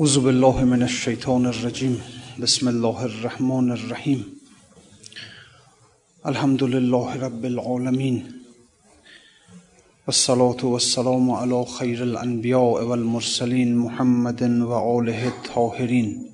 اعوذ بالله من الشیطان الرجیم بسم الله الرحمن الرحیم الحمد لله رب العالمین والصلاة والسلام على خیر الانبیاء والمرسلین محمد و آله الطاهرین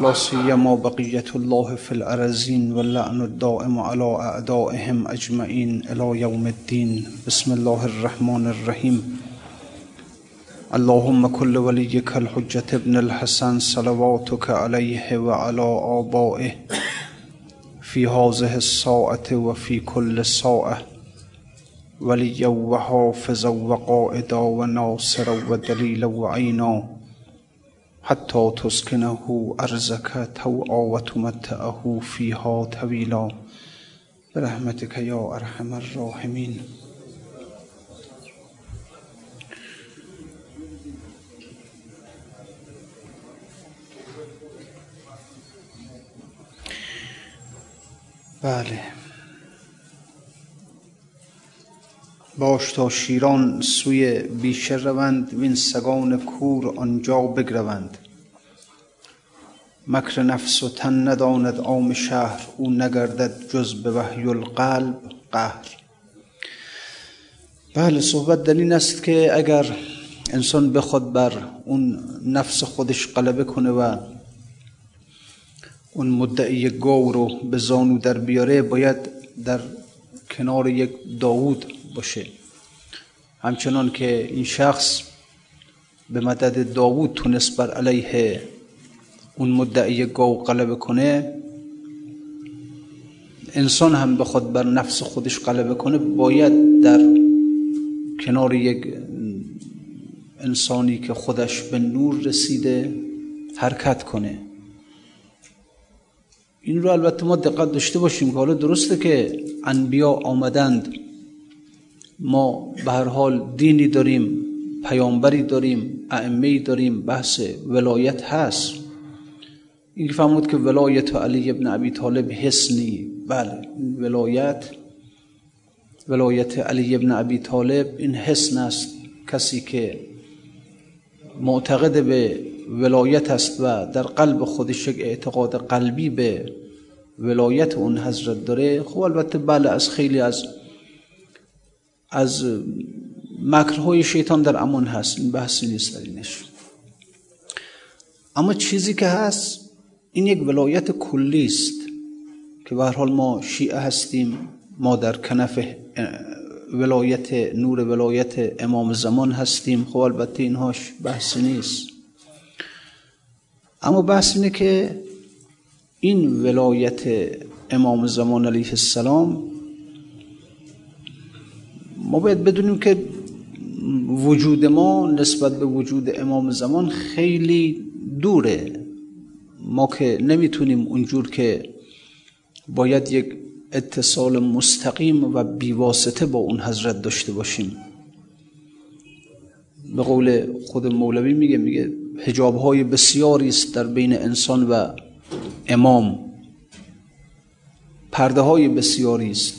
لا سيما بقية الله في الأرزين واللعن الدائم على أعدائهم أجمعين إلى يوم الدين. بسم الله الرحمن الرحيم. اللهم كل وليك الحجة ابن الحسن صلواتك عليه وعلى آبائه في هذه الساعة وفي كل ساعة. وليا وحافظا وقائدا وناصرا ودليلا وعينا. حتى تسكنه أرزك توعا وتمتعه فيها طويلا برحمتك يا أرحم الراحمين بله. باش تا شیران سوی بیشه روند وین سگان کور آنجا بگروند. مکر نفس و تن نداند عام شهر او نگردد جز به وحی القلب قهر. بله صحبت در این است که اگر انسان بخواد بر اون نفس خودش غلبه کنه و اون مدعی گاو رو به زانو در بیاره باید در کنار یک داوود باشه. همچنان که این شخص به مدد داوود تونست بر علیه اون مدعی گاو غلبه کنه انسان هم بخواد بر نفس خودش غلبه کنه باید در کنار یک انسانی که خودش به نور رسیده حرکت کنه. این رو البته ما دقت داشته باشیم که حالا درسته که انبیا آمدند. ما به هر حال دینی داریم پیامبری داریم ائمه داریم بحث ولایت هست. این فرمود که ولایت علی ابن ابی طالب حسنی بله ولایت ولایت علی ابن ابی طالب این حسن است کسی که معتقد به ولایت است و در قلب خودش یک اعتقاد قلبی به ولایت اون حضرت داره خب البته بله از خیلی از از مکرهای شیطان در امان هست. این بحثی نیست درینش اما چیزی که هست این یک ولایت کلی است که به حال ما شیعه هستیم. ما در کنف ولایت نور ولایت امام زمان هستیم. خب البته اینهاش بحثی نیست. اما بحث اینه که این ولایت امام زمان علیه السلام ما باید بدونیم که وجود ما نسبت به وجود امام زمان خیلی دوره. ما که نمی‌تونیم اونجور که باید یک اتصال مستقیم و بیواسطه با اون حضرت داشته باشیم. به قول خود مولوی میگه میگه حجاب های بسیاری است در بین انسان و امام. پرده های بسیاری است.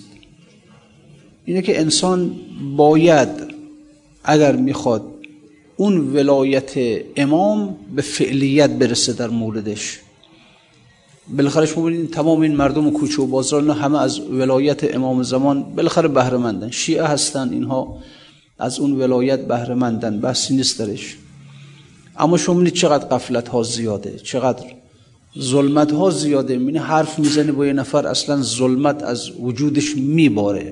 اینه که انسان باید اگر می‌خواد اون ولایت امام به فعلیت برسه در موردش. بالاخره شما ببینید تمام این مردم و کوچه و بازار همه از ولایت امام زمان بالاخره بهره مندن شیعه هستن اینها از اون ولایت بهره مندن بحثی نیست درش. اما شما ببینید چقدر قفلت ها زیاده چقدر ظلمت ها زیاده. می‌بینی حرف می‌زنه با یه نفر اصلا ظلمت از وجودش میباره.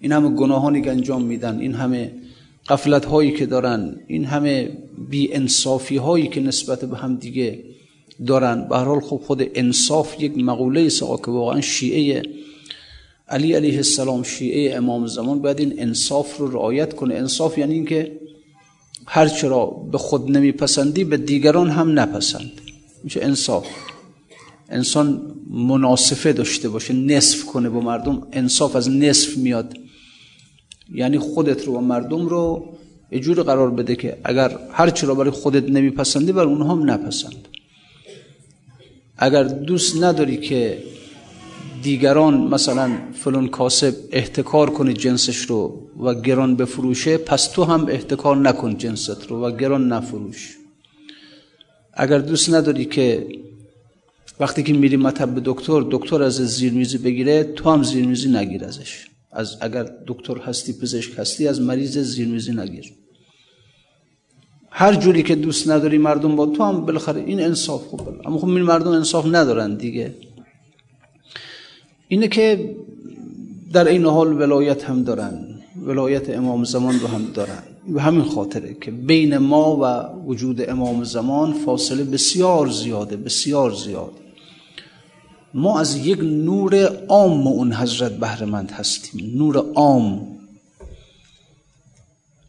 این همه گناهانی که انجام میدن این همه قفلت هایی که دارن این همه بی انصافی هایی که نسبت به هم دیگه دارن. به هر حال خب خود انصاف یک مقوله است که واقعا شیعه علی علیه السلام شیعه امام زمان باید این انصاف رو رعایت کنه. انصاف یعنی اینکه هر چرا به خود نمیپسندی به دیگران هم نپسند. میشه انصاف. انسان مناسفه داشته باشه نصف کنه با مردم. انصاف از نصف میاد. یعنی خودت رو و مردم رو یه جور قرار بده که اگر هر چرا برای خودت نمیپسندی بر اونها هم نپسند. اگر دوست نداری که دیگران مثلا فلان کاسب احتکار کنه جنسش رو و گران بفروشه پس تو هم احتکار نکن جنست رو و گران نفروش. اگر دوست نداری که وقتی که میری مطب دکتر دکتر از زیرمیزی بگیره تو هم زیرمیزی نگیر ازش. از اگر دکتر هستی پزشک هستی از مریض زیرمیزی نگیر. هر جوری که دوست نداری مردم با تو هم بالاخره این انصاف خوب اما خب این مردم انصاف ندارن دیگه. اینه که در این حال ولایت هم دارن. ولایت امام زمان رو هم دارن. به همین خاطره که بین ما و وجود امام زمان فاصله بسیار زیاده بسیار زیاد ما از یک نور عام اون حضرت بهرمند هستیم نور عام.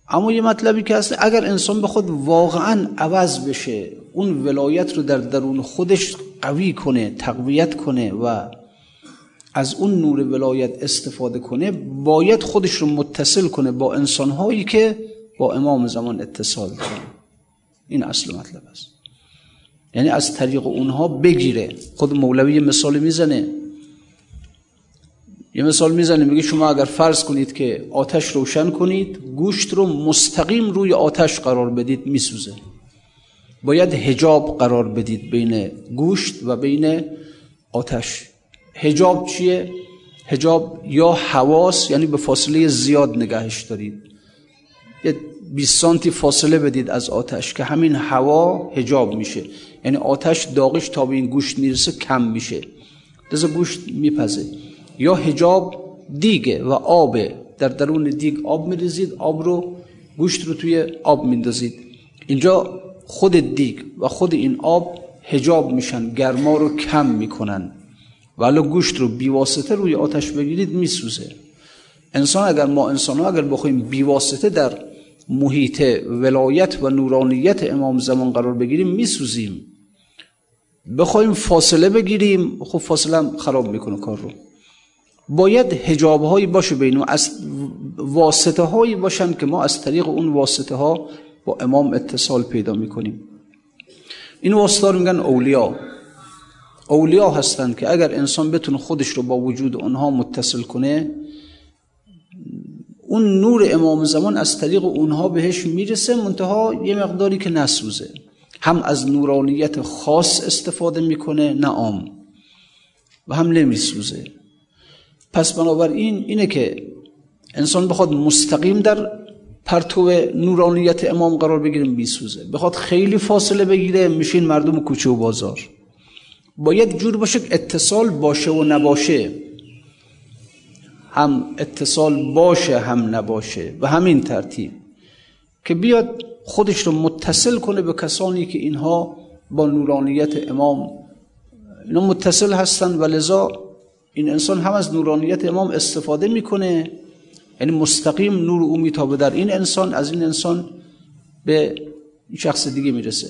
اما یه مطلبی که هست اگر انسان به خود واقعا عوض بشه اون ولایت رو در درون خودش قوی کنه تقویت کنه و از اون نور ولایت استفاده کنه باید خودش رو متصل کنه با انسانهایی که با امام زمان اتصال دارن. این اصل مطلب است. یعنی از طریق اونها بگیره. خود مولوی یه مثال می‌زنه. یه مثال می‌زنه میگه شما اگر فرض کنید که آتش روشن کنید گوشت رو مستقیم روی آتش قرار بدید میسوزه. باید هجاب قرار بدید بین گوشت و بین آتش. هجاب چیه؟ هجاب یا حواس یعنی به فاصله زیاد نگهش دارید. یه 20 سانتی فاصله بدید از آتش که همین هوا هجاب میشه. یعنی آتش داغش تا به این گوشت می‌رسه کم میشه. دزه گوشت میپزه. یا هجاب دیگه و آبه. در درون دیگ آب میریزید آب رو گوشت رو توی آب میندازید. اینجا خود دیگ و خود این آب هجاب میشن گرما رو کم می‌کنن. ولی گوشت رو بیواسطه روی آتش بگیرید میسوزه. انسان اگر ما انسان ها اگر بخوایم بیواسطه در محیط ولایت و نورانیت امام زمان قرار بگیریم میسوزیم. بخوایم فاصله بگیریم خب فاصله هم خراب می‌کنه کار رو. باید هجاب هایی باشه بین از واسطه هایی باشن که ما از طریق اون واسطه ها با امام اتصال پیدا می‌کنیم. این واسطه رو میگن اولیا. اولیا هستند که اگر انسان بتونه خودش رو با وجود اونها متصل کنه اون نور امام زمان از طریق اونها بهش می‌رسه منتها یه مقداری که نسوزه. هم از نورانیت خاص استفاده می‌کنه نه عام. و هم نمیسوزه. پس بنابراین اینه که انسان بخواد مستقیم در پرتو نورانیت امام قرار بگیره میسوزه. بخواد خیلی فاصله بگیره میشین مردم کوچه و بازار. باید جور باشه اتصال باشه و نباشه. هم اتصال باشه هم نباشه. و همین ترتیب که بیاد خودش رو متصل کنه به کسانی که اینها با نورانیت امام اینا متصل هستن و لذا این انسان هم از نورانیت امام استفاده می‌کنه. یعنی مستقیم نور او میتابه در این انسان از این انسان به شخص دیگه می‌رسه.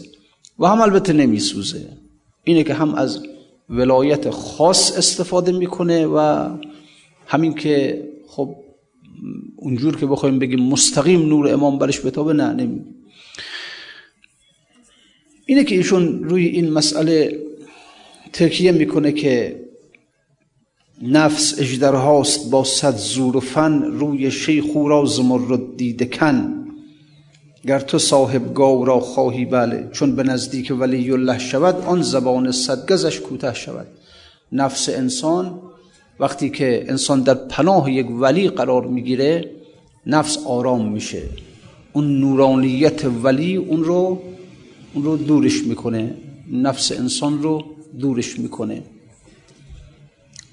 و هم البته نمیسوزه. اینه که هم از ولایت خاص استفاده می‌کنه و همین که خب اونجور که بخوایم بگیم مستقیم نور امام برش بتابه نه نمی اینه که ایشون روی این مسئله ترکیه می‌کنه که نفس اجدرهاست با صد زور و فن روی شیخ او را زمرد دیده کن. گر تو صاحب گاو را خواهی بله چون به نزدیک ولی الله شود آن زبان صد گزش کوتاه شود. نفس انسان وقتی که انسان در پناه یک ولی قرار می‌گیره نفس آرام میشه. اون نورانیت ولی اون رو اون رو دورش می‌کنه. نفس انسان رو دورش می‌کنه.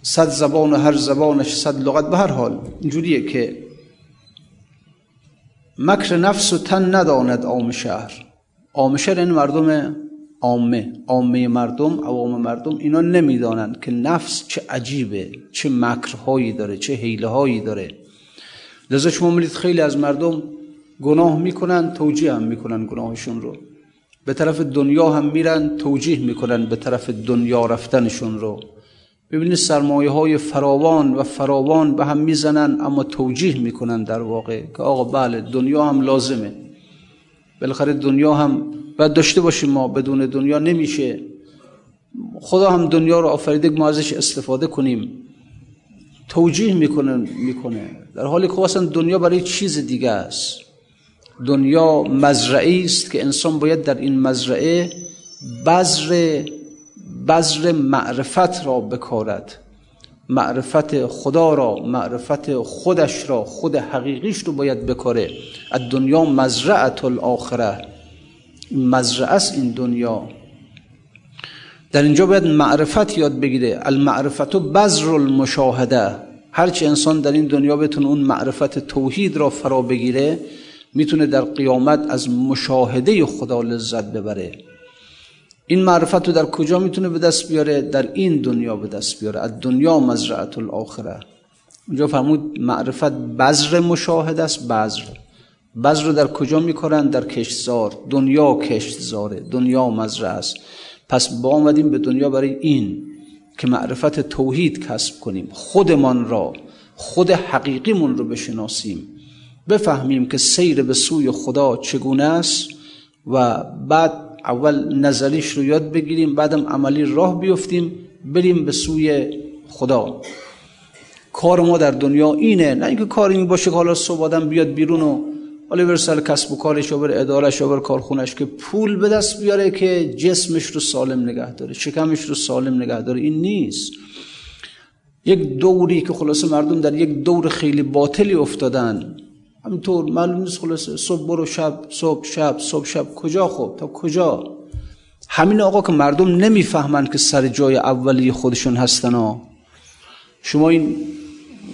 صد زبان و هر زبانش صد لغت. به هر حال اینجوریه که مکر نفس و تن نداند عام شهر. عام شهر این مردم عامه عامه مردم عوام مردم اینا نمی‌دانند که نفس چه عجیبه چه مکرهایی داره چه حیله هایی داره. لذا شما می‌دید خیلی از مردم گناه می‌کنن توجیه هم می‌کنن گناهشون رو. به طرف دنیا هم میرن توجیه می‌کنن به طرف دنیا رفتنشون رو. ببینید سرمایه های فراوان و فراوان به هم می‌زنن اما توجیه می‌کنن در واقع که آقا بله دنیا هم لازمه. بالاخره دنیا هم باید داشته باشیم ما بدون دنیا نمیشه. خدا هم دنیا رو آفریده ما ازش استفاده کنیم. توجیه می‌کنه می‌کنه. در حالی که اصلا دنیا برای چیز دیگه است. دنیا مزرعه است که انسان باید در این مزرعه بذر بذر معرفت را بکارد. معرفت خدا را معرفت خودش را خود حقیقیش رو باید بکاره. از دنیا مزرعت الاخره مزرعه است این دنیا. در اینجا باید معرفت یاد بگیره. المعرفت و بذر المشاهده هرچی انسان در این دنیا بتونه اون معرفت توحید را فرا بگیره می‌تونه در قیامت از مشاهده خدا لذت ببره. این معرفت رو در کجا می‌تونه به دست بیاره؟ در این دنیا به دست بیاره. از دنیا مزرعت الاخره اونجا فرمود معرفت بذر مشاهده است بذر. بذر رو در کجا می‌کنن در کشتزار. دنیا کشتزاره دنیا مزرعه است. پس با آمدیم به دنیا برای این که معرفت توحید کسب کنیم. خودمان را خود حقیقیمون رو بشناسیم. بفهمیم که سیر به سوی خدا چگونه است و بعد اول نظریش رو یاد بگیریم بعدم عملی راه بیفتیم بریم به سوی خدا. کار ما در دنیا اینه. نه اینکه کار این باشه که حالا صبح آدم بیاد بیرون و حالا بر سر کسب و کارش و بر ادارش و بر کارخونش که پول به دست بیاره که جسمش رو سالم نگه داره شکمش رو سالم نگه داره این نیست یک دوری که خلاصه مردم در یک دور خیلی باطلی افتادن همینطور معلوم نیست خلاصه صبح برو شب صبح شب صبح شب کجا خب تا کجا همین آقا که مردم نمی‌فهمند که سر جای اولی خودشون هستن ها شما این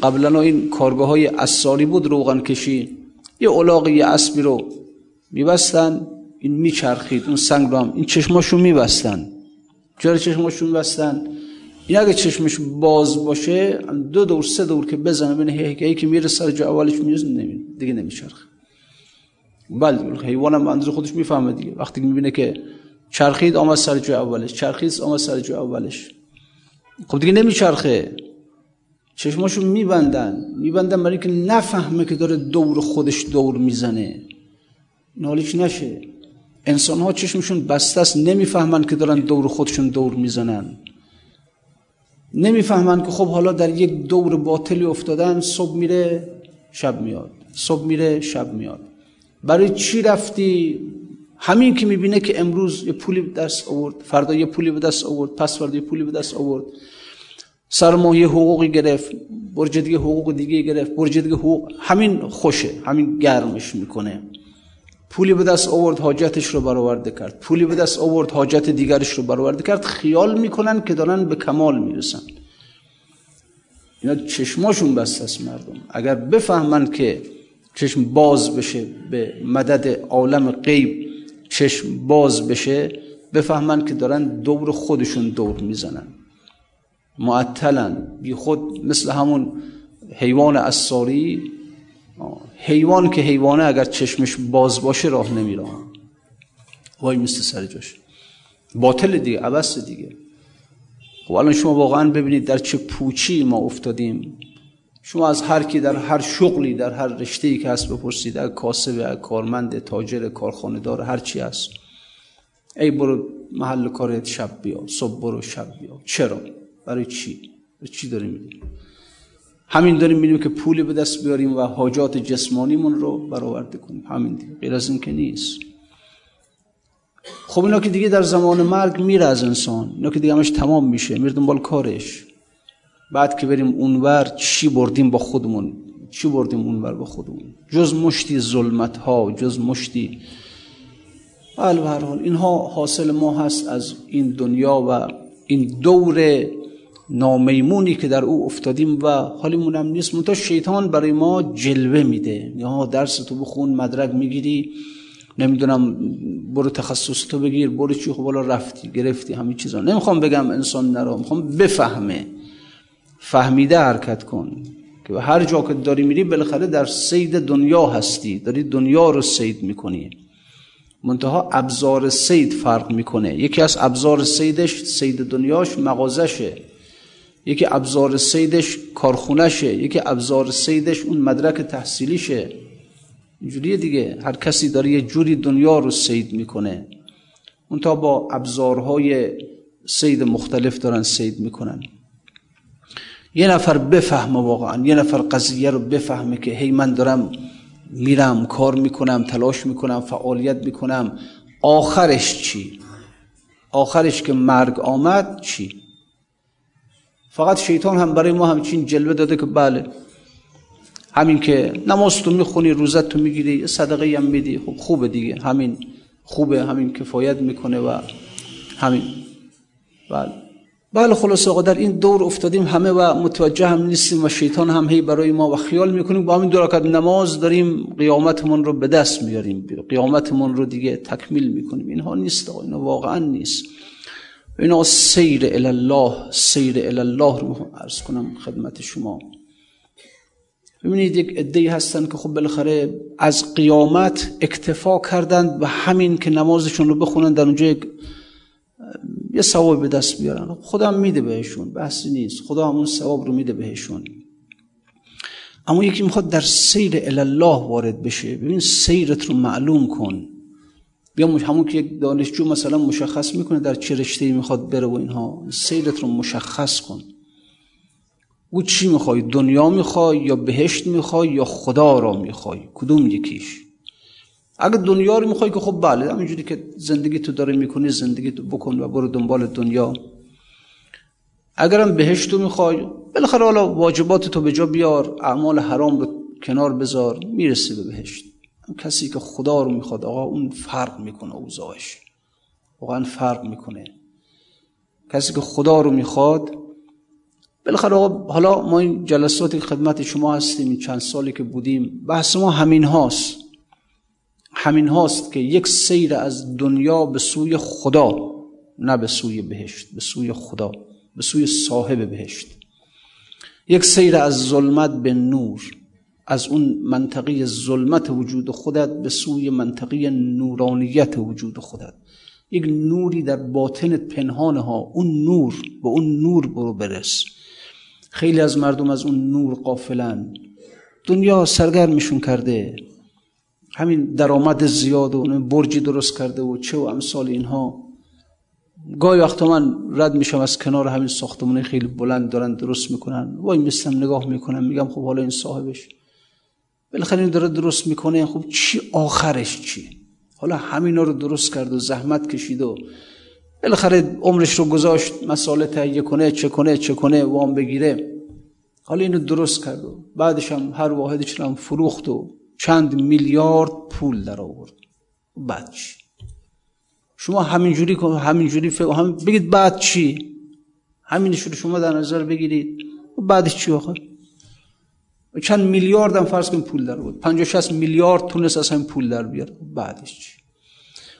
قبلا این کارگاه های اصاری بود روغن کشی یه علاق یه اسبی رو میبستن این میچرخید اون سنگ رو هم این چشماشون میبستن. چرا چشماشون میبستن؟ این اگه چشمش باز باشه دو دور سه دور که بزنه بین هی که میره سر جا اولش می‌رسه دیگه نمیچرخه. بله حیوان هم اندازه خودش می‌فهمه دیگه. وقتی می‌بینه که چرخید آمد سر جا اولش. چرخید آمد سر جا اولش. خب دیگه نمیچرخه. چشماشو میبندن. میبندن برای که نفهمه که داره دور خودش دور می‌زنه. نالیش نشه. انسان ها چشمشون بسته است نمی‌فهمن که دارن دور خودشون دور می‌زنن. نمی‌فهمن که خب حالا در یک دور باطلی افتادن صبح میره شب میاد. صبح میره شب میاد. برای چی رفتی؟ همین که می‌بینه که امروز یه پولی به دست آورد فردا یه پولی به دست آورد پس فردا یه پولی به دست آورد. سر ماه یه حقوقی گرفت برج دیگه حقوق دیگه گرفت برج دیگه حقوق همین خوشه همین گرمش می‌کنه. پولی به دست آورد حاجتش رو برآورده کرد. پولی به دست آورد حاجت دیگرش رو برآورده کرد. خیال می‌کنن که دارن به کمال می‌رسن. اینا چشماشون بسته است مردم. اگر بفهمن که چشم باز بشه به مدد عالم غیب چشم باز بشه بفهمن که دارن دور خودشون دور می‌زنن. معطلن بی خود مثل همون حیوان اصاری حیوان که حیوانه اگر چشمش باز باشه راه نمیره. وای مثل سر جاش. باطل دیگه عبست دیگه. خب الان شما واقعا ببینید در چه پوچی ما افتادیم. شما از هر کی در هر شغلی در هر رشته که هست بپرسید اگر کاسب کارمند تاجر کارخانه دار هر چی هست. ای برو محل کارت شب بیا صبح برو شب بیا چرا؟ برای چی؟ برای چی داریم میدیم؟ همین داریم میدیم که پولی به دست بیاریم و حاجات جسمانیمون رو برآورده کنیم. همین دیگه. غیر از این که نیست. خب اینا که دیگه در زمان مرگ میره از انسان. اینا که دیگه همش تمام میشه. میره دنبال کارش. بعد که بریم اونور چی بردیم با خودمون؟ چی بردیم اونور با خودمون؟ جز مشتی ظلمت ها جز مشتی بله اینها حاصل ما هست از این دنیا و این دور نامیمونی که در او افتادیم و حالیمون هم نیست منتها شیطان برای ما جلوه میده. یا درس تو بخون مدرک می‌گیری نمی‌دونم برو تخصص تو بگیر برو چی خب رفتی گرفتی همین چیزا. نمی‌خوام بگم انسان نرو می‌خوام بفهمه. فهمیده حرکت کن که هر جا که داری میری بالاخره در سید دنیا هستی. داری دنیا رو سید می‌کنی. منتها ابزار سید فرق می‌کنه. یکی از ابزار سیدش سید دنیاش مغازشه. یکی ابزار سیدش کارخونهشه یکی ابزار سیدش اون مدرک تحصیلیشه. اینجوریه دیگه. هر کسی داره یه جوری دنیا رو سید می‌کنه. اون تا با ابزارهای سید مختلف دارن سید می‌کنن. یه نفر بفهمه واقعا یه نفر قضیه رو بفهمه که هی من دارم میرم کار می‌کنم تلاش می‌کنم فعالیت می‌کنم. آخرش چی؟ آخرش که مرگ آمد چی؟ فقط شیطان هم برای ما همچین جلوه داده که بله همین که نماز تو می‌خونی روزت تو می‌گیری صدقه هم میدی خب خوبه دیگه همین خوبه همین کفایت می‌کنه و همین. بله. بله خلاص آقا در این دور افتادیم همه و متوجه هم نیستیم و شیطان هم هی برای ما و خیال می‌کنیم با همین دو نماز داریم قیامتمون رو به دست میاریم. قیامتمون رو دیگه تکمیل می‌کنیم. اینها نیست آقا اینا واقعا نیست. اینا سیر الله سیر الله رو عرض کنم خدمت شما. ببینید یک ادهی هستن که خب بالاخره از قیامت اکتفا کردند و همین که نمازشون رو بخونن در اونجا یک یه ثواب به دست بیارن. خدا میده بهشون بحثی نیست. خدا همون ثواب رو میده بهشون. اما یکی می‌خواد در سیر الله وارد بشه. ببین سیرت رو معلوم کن. بیا همون که یک دانشجو مثلا مشخص می‌کنه در چه رشته می‌خواد بره و اینها سیرت رو مشخص کن. او چی می‌خوای؟ دنیا می‌خوای یا بهشت می‌خوای یا خدا را می‌خوای؟ کدوم یکیش؟ اگه دنیا رو می‌خوای که خب بله همینجوری که زندگی تو داره می‌کنی زندگی تو بکن و برو دنبال دنیا. اگرم بهشت رو می‌خوای بالاخره حالا واجبات تو به جا بیار اعمال حرام رو کنار بذار می‌رسی به بهشت. کسی که خدا رو می‌خواد آقا اون فرق می‌کنه اوضاعش. واقعا فرق می‌کنه. کسی که خدا رو می‌خواد بالاخره آقا حالا ما این جلساتی خدمت شما هستیم این چند سالی که بودیم بحث ما همین هاست. همین هاست که یک سیر از دنیا به سوی خدا نه به سوی بهشت به سوی خدا به سوی صاحب بهشت. یک سیر از ظلمت به نور. از اون منطقه ظلمت وجود خودت به سوی منطقه نورانیت وجود خودت. یک نوری در باطن پنهان ها اون نور به اون نور برو برس. خیلی از مردم از اون نور قافلن. دنیا سرگرمشون کرده. همین درآمد زیاد و برجی درست کرده و چه و امثال اینها. گاهی وقتا من رد میشم از کنار همین ساختمون خیلی بلند دارن درست می‌کنن. وای میستم نگاه می‌کنم میگم خب حالا این صاحبش. بالاخره این داره درست می‌کنه. خب چی آخرش چی؟ حالا همینا رو درست کرد و زحمت کشید و بالاخره عمرش رو گذاشت. مسائل تهیه کنه چه کنه چه کنه وام بگیره. حالا اینو درست کرد و بعدش هم هر واحدش هم فروخت و چند میلیارد پول در آورد بعد چی؟ شما همینجوری همینجوری فکر هم بگید بعد چی؟ همینش رو شما در نظر بگیرید. بعدش چی آخر؟ چند میلیارد هم فرض کنید پول در بود. 50 60 میلیارد تونست از همین پول در بیاره. بعدش چی؟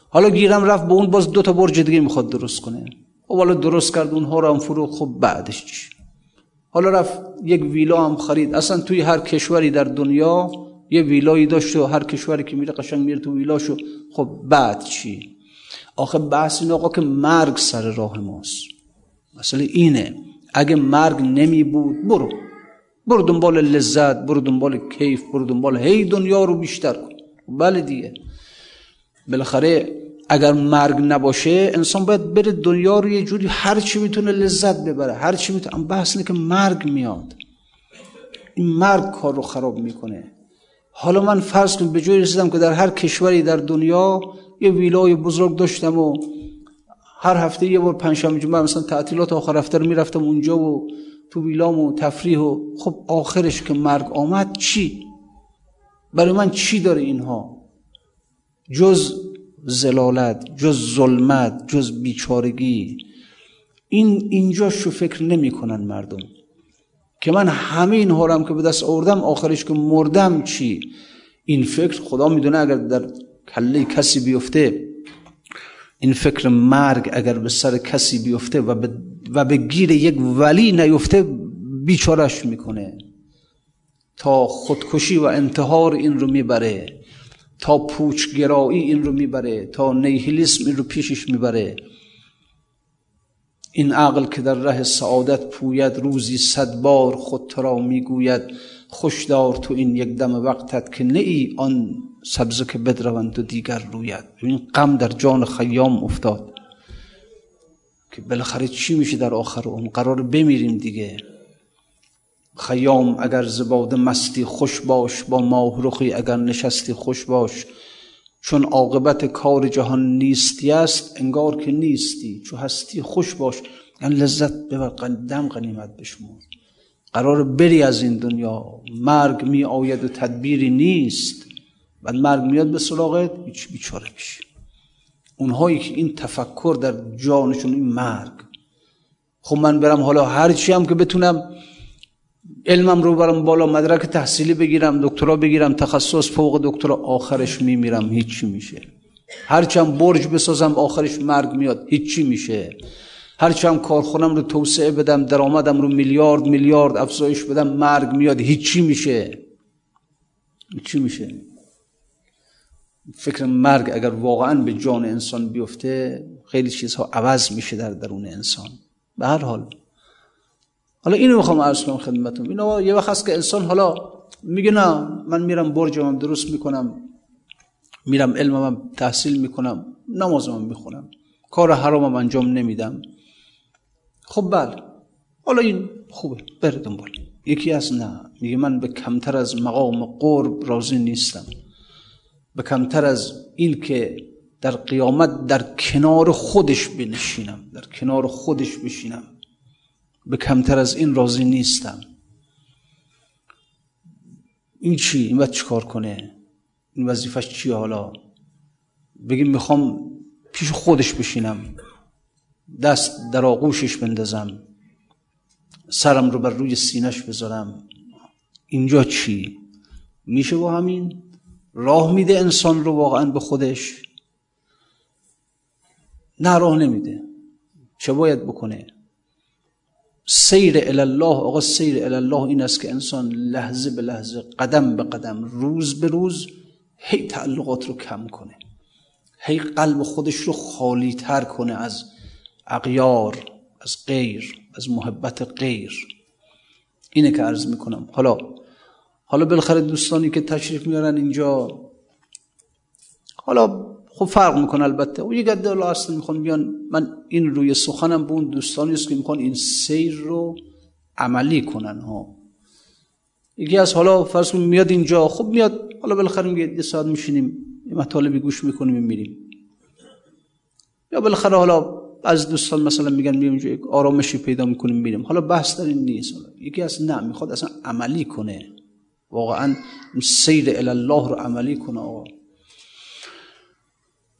حالا گیرم رفت به اون باز دو تا برج دیگه می‌خواد درست کنه. خب حالا درست کرد اونها رو هم فروخت. خب بعدش چی؟ حالا رفت یک ویلا هم خرید. اصلا توی هر کشوری در دنیا یه ویلایی داشت و هر کشوری که میره قشنگ میره تو ویلاشو خب بعد چی؟ آخه بحث این آقا که مرگ سر راه ماست. مثلا اینه. اگه مرگ نمی بود برو. برو دنبال لذت برو دنبال کیف برو دنبال هی دنیا رو بیشتر کن. بله دیگه. بالاخره اگر مرگ نباشه انسان باید بره دنیا رو یه جوری هر چی می‌تونه لذت ببره هر چی می‌تونه. بحث اینه که مرگ میاد. این مرگ کار رو خراب می‌کنه. حالا من فرض کنم به جایی رسیدم که در هر کشوری در دنیا یه ویلای بزرگ داشتم و هر هفته یه بار پنجشنبه جمعه مثلا تعطیلات آخر هفته رو می‌رفتم اونجا و تو ویلام و تفریح و خب آخرش که مرگ آمد چی؟ برای من چی داره اینها؟ جز زلالت جز ظلمت جز بیچارگی. این اینجاشو فکر نمی‌کنن مردم. که من همه این هم که به دست آوردم آخرش که مردم چی؟ این فکر خدا می‌دونه اگر در کله کسی بیفته این فکر مرگ اگر به سر کسی بیفته و به, و به گیر یک ولی نیفته بیچارش می‌کنه. تا خودکشی و انتحار این رو می‌بره تا پوچگرایی این رو می‌بره تا نیهیلیسم این رو پیشش می‌بره. این عقل که در ره سعادت پوید روزی صد بار خود را می‌گوید خوشدار تو این یک دم وقتت که نه آن سبزه که بدروند و دیگر روید. این غم در جان خیام افتاد. که بالاخره چی میشه در آخر اون؟ قرار بمیریم دیگه. خیام اگر زباده مستی خوش باش با ماه رخی اگر نشستی خوش باش. چون عاقبت کار جهان نیستی است انگار که نیستی. چو هستی خوش باش یعنی لذت ببر دم غنیمت بشمور قرار بری از این دنیا. مرگ می آید و تدبیری نیست. بعد مرگ میاد به سراغت بیچاره میشه. اونهایی که این تفکر در جانشون این مرگ. خب من برم حالا هر چی هم که بتونم علمم رو برم بالا مدرک تحصیلی بگیرم دکترا بگیرم تخصص فوق دکترا آخرش میمیرم هیچی میشه. هرچم برج بسازم آخرش مرگ میاد هیچی میشه. هرچم کارخونم رو توسعه بدم درآمدم رو میلیارد میلیارد افزایش بدم مرگ میاد هیچی میشه. هیچی میشه. فکر مرگ اگر واقعا به جان انسان بیفته خیلی چیزها عوض میشه در درون انسان. به هر حال. حالا اینو می‌خوام عرض کنم خدمتتون. اینو یه وقت هست که انسان حالا میگه نه من میرم برجم درست می‌کنم میرم علمم تحصیل می‌کنم نمازم می‌خونم کار حرامم انجام نمیدم. خب بله. حالا این خوبه. بره دنبال. یکی از نه. میگه من به کمتر از مقام قرب راضی نیستم. به کمتر از این که در قیامت در کنار خودش بنشینم در کنار خودش بشینم به کمتر از این راضی نیستم این چی؟ این باید چیکار کنه؟ این وظیفش چیه حالا؟ بگیم می‌خوام پیش خودش بشینم دست در آغوشش بندازم سرم رو بر روی سینش بذارم اینجا چی؟ میشه با همین؟ راه میده انسان رو واقعا به خودش. نه راه نمیده. چه باید بکنه؟ سیر الله آقا سیر الله این است که انسان لحظه به لحظه قدم به قدم روز به روز هی تعلقات رو کم کنه. هی قلب خودش رو خالی تر کنه از اغیار از غیر از محبت غیر. اینه که عرض می‌کنم. حالا حالا بالاخره دوستانی که تشریف میارن اینجا. حالا خب فرق می‌کنه البته. یه گده الله اصلا می‌خوان بیان من این روی سخنم به اون دوستانی است که می‌خوان این سیر رو عملی کنن ها. یکی از حالا فرض میاد اینجا خب میاد حالا بالاخره میگه یه ساعت میشینیم یه مطالبی گوش می‌کنیم میریم. یا بالاخره حالا از دوستان مثلا میگن میریم یک آرامشی پیدا می‌کنیم میریم. حالا بحث در این نیست. حالا. یکی از نه می‌خواد اصلا عملی کنه. واقعا سیر الله رو عملی کنه آقا.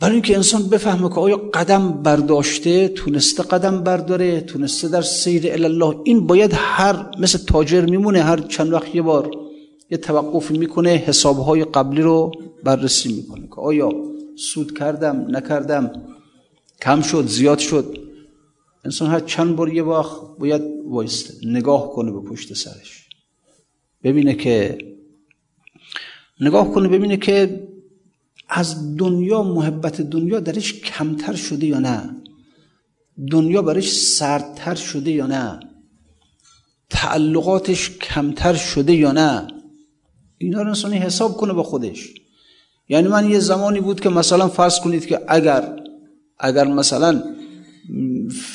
برای اینکه انسان بفهمه که آیا قدم برداشته تونسته قدم برداره تونسته در سیر الله این باید هر مثل تاجر میمونه هر چند وقت یه بار یه توقف می‌کنه حسابهای قبلی رو بررسی می‌کنه که آیا سود کردم نکردم کم شد زیاد شد. انسان هر چند بار یه وقت باید وایسته نگاه کنه به پشت سرش. ببینه که نگاه کنه ببینه که از دنیا محبت دنیا درش کمتر شده یا نه؟ دنیا برش سردتر شده یا نه؟ تعلقاتش کمتر شده یا نه؟ اینا رو انسانی حساب کنه با خودش. یعنی من یه زمانی بود که مثلا فرض کنید که اگر اگر مثلا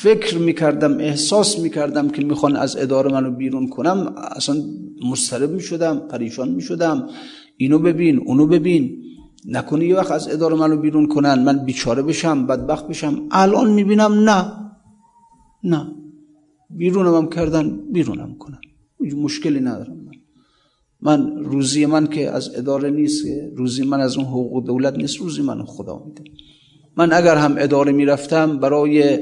فکر می‌کردم احساس می‌کردم که می‌خوان از اداره منو بیرون کنم اصلا مسترب می‌شدم پریشان می‌شدم. اینو ببین اونو ببین. نکنه یه وقت از اداره منو بیرون کنن. من بیچاره بشم بدبخت بشم. الان می‌بینم نه. نه. بیرونم هم کردن بیرونم کنن. مشکلی ندارم من. من روزی من که از اداره نیست روزی من از اون حقوق دولت نیست روزی من خدا میده. من اگر هم اداره می‌رفتم برای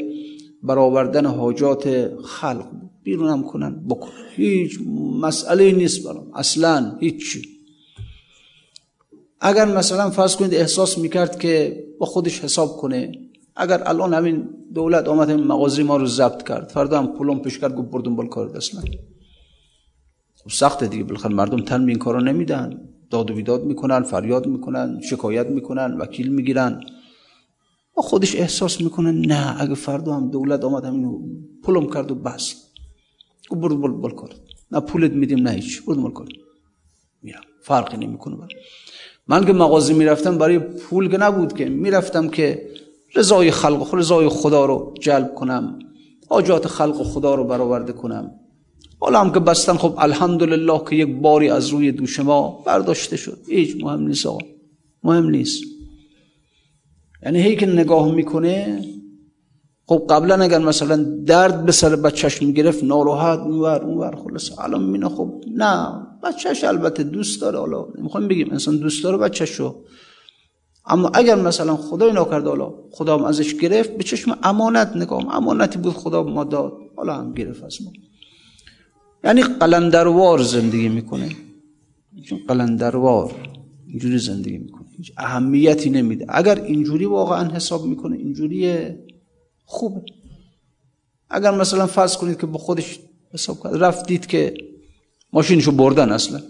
برآوردن حاجات خلق بیرونم کنن. بکنن هیچ مسئله نیست برام. اصلا هیچی اگر مثلا فرض کنید احساس می‌کرد که با خودش حساب کنه اگر الان همین دولت آمد همین مغازی ما رو ضبط کرد فردا هم پولم پیش کرد گفت بردون بال کار اصلا خب سخته دیگه بالاخره مردم تن به این نمیدن. داد و بیداد می‌کنن فریاد می‌کنن شکایت می‌کنن وکیل می‌گیرن. با خودش احساس می‌کنه نه اگه فردا هم دولت آمد همین پولم کرد و بس. گفت برد بال بال کار نه پولت میدیم نه هیچ برد بال کار میرم. فرقی نمی‌کنه من که مغازه می‌رفتم برای پول که نبود که. می‌رفتم که رضای خلق رضای خدا رو جلب کنم. حاجات خلق خدا رو برآورده کنم. حالا هم که بستن خب الحمدلله که یک باری از روی دوش ما برداشته شد. هیچ مهم نیست آقا. مهم نیست. یعنی هی که نگاه می‌کنه خب قبلا اگر مثلا درد به سر بچهش می‌گرفت ناراحت اونور اونور خلاص الان مینا خب نه بچهش البته دوست داره. حالا می‌خوام بگیم انسان دوست داره بچهشو. اما اگر مثلا خدای ناکرده حالا خدا هم ازش گرفت به چشم امانت نگاه امانتی بود خدا ما داد حالا هم گرفت از ما. یعنی قلندروار زندگی می‌کنه. چون قلندروار اینجوری زندگی می‌کنه. هیچ اهمیتی نمیده. اگر اینجوری واقعا حساب می‌کنه اینجوری خوبه. اگر مثلا فرض کنید که با خودش حساب کرد رفت دید که ماشینشو بردن اصلا.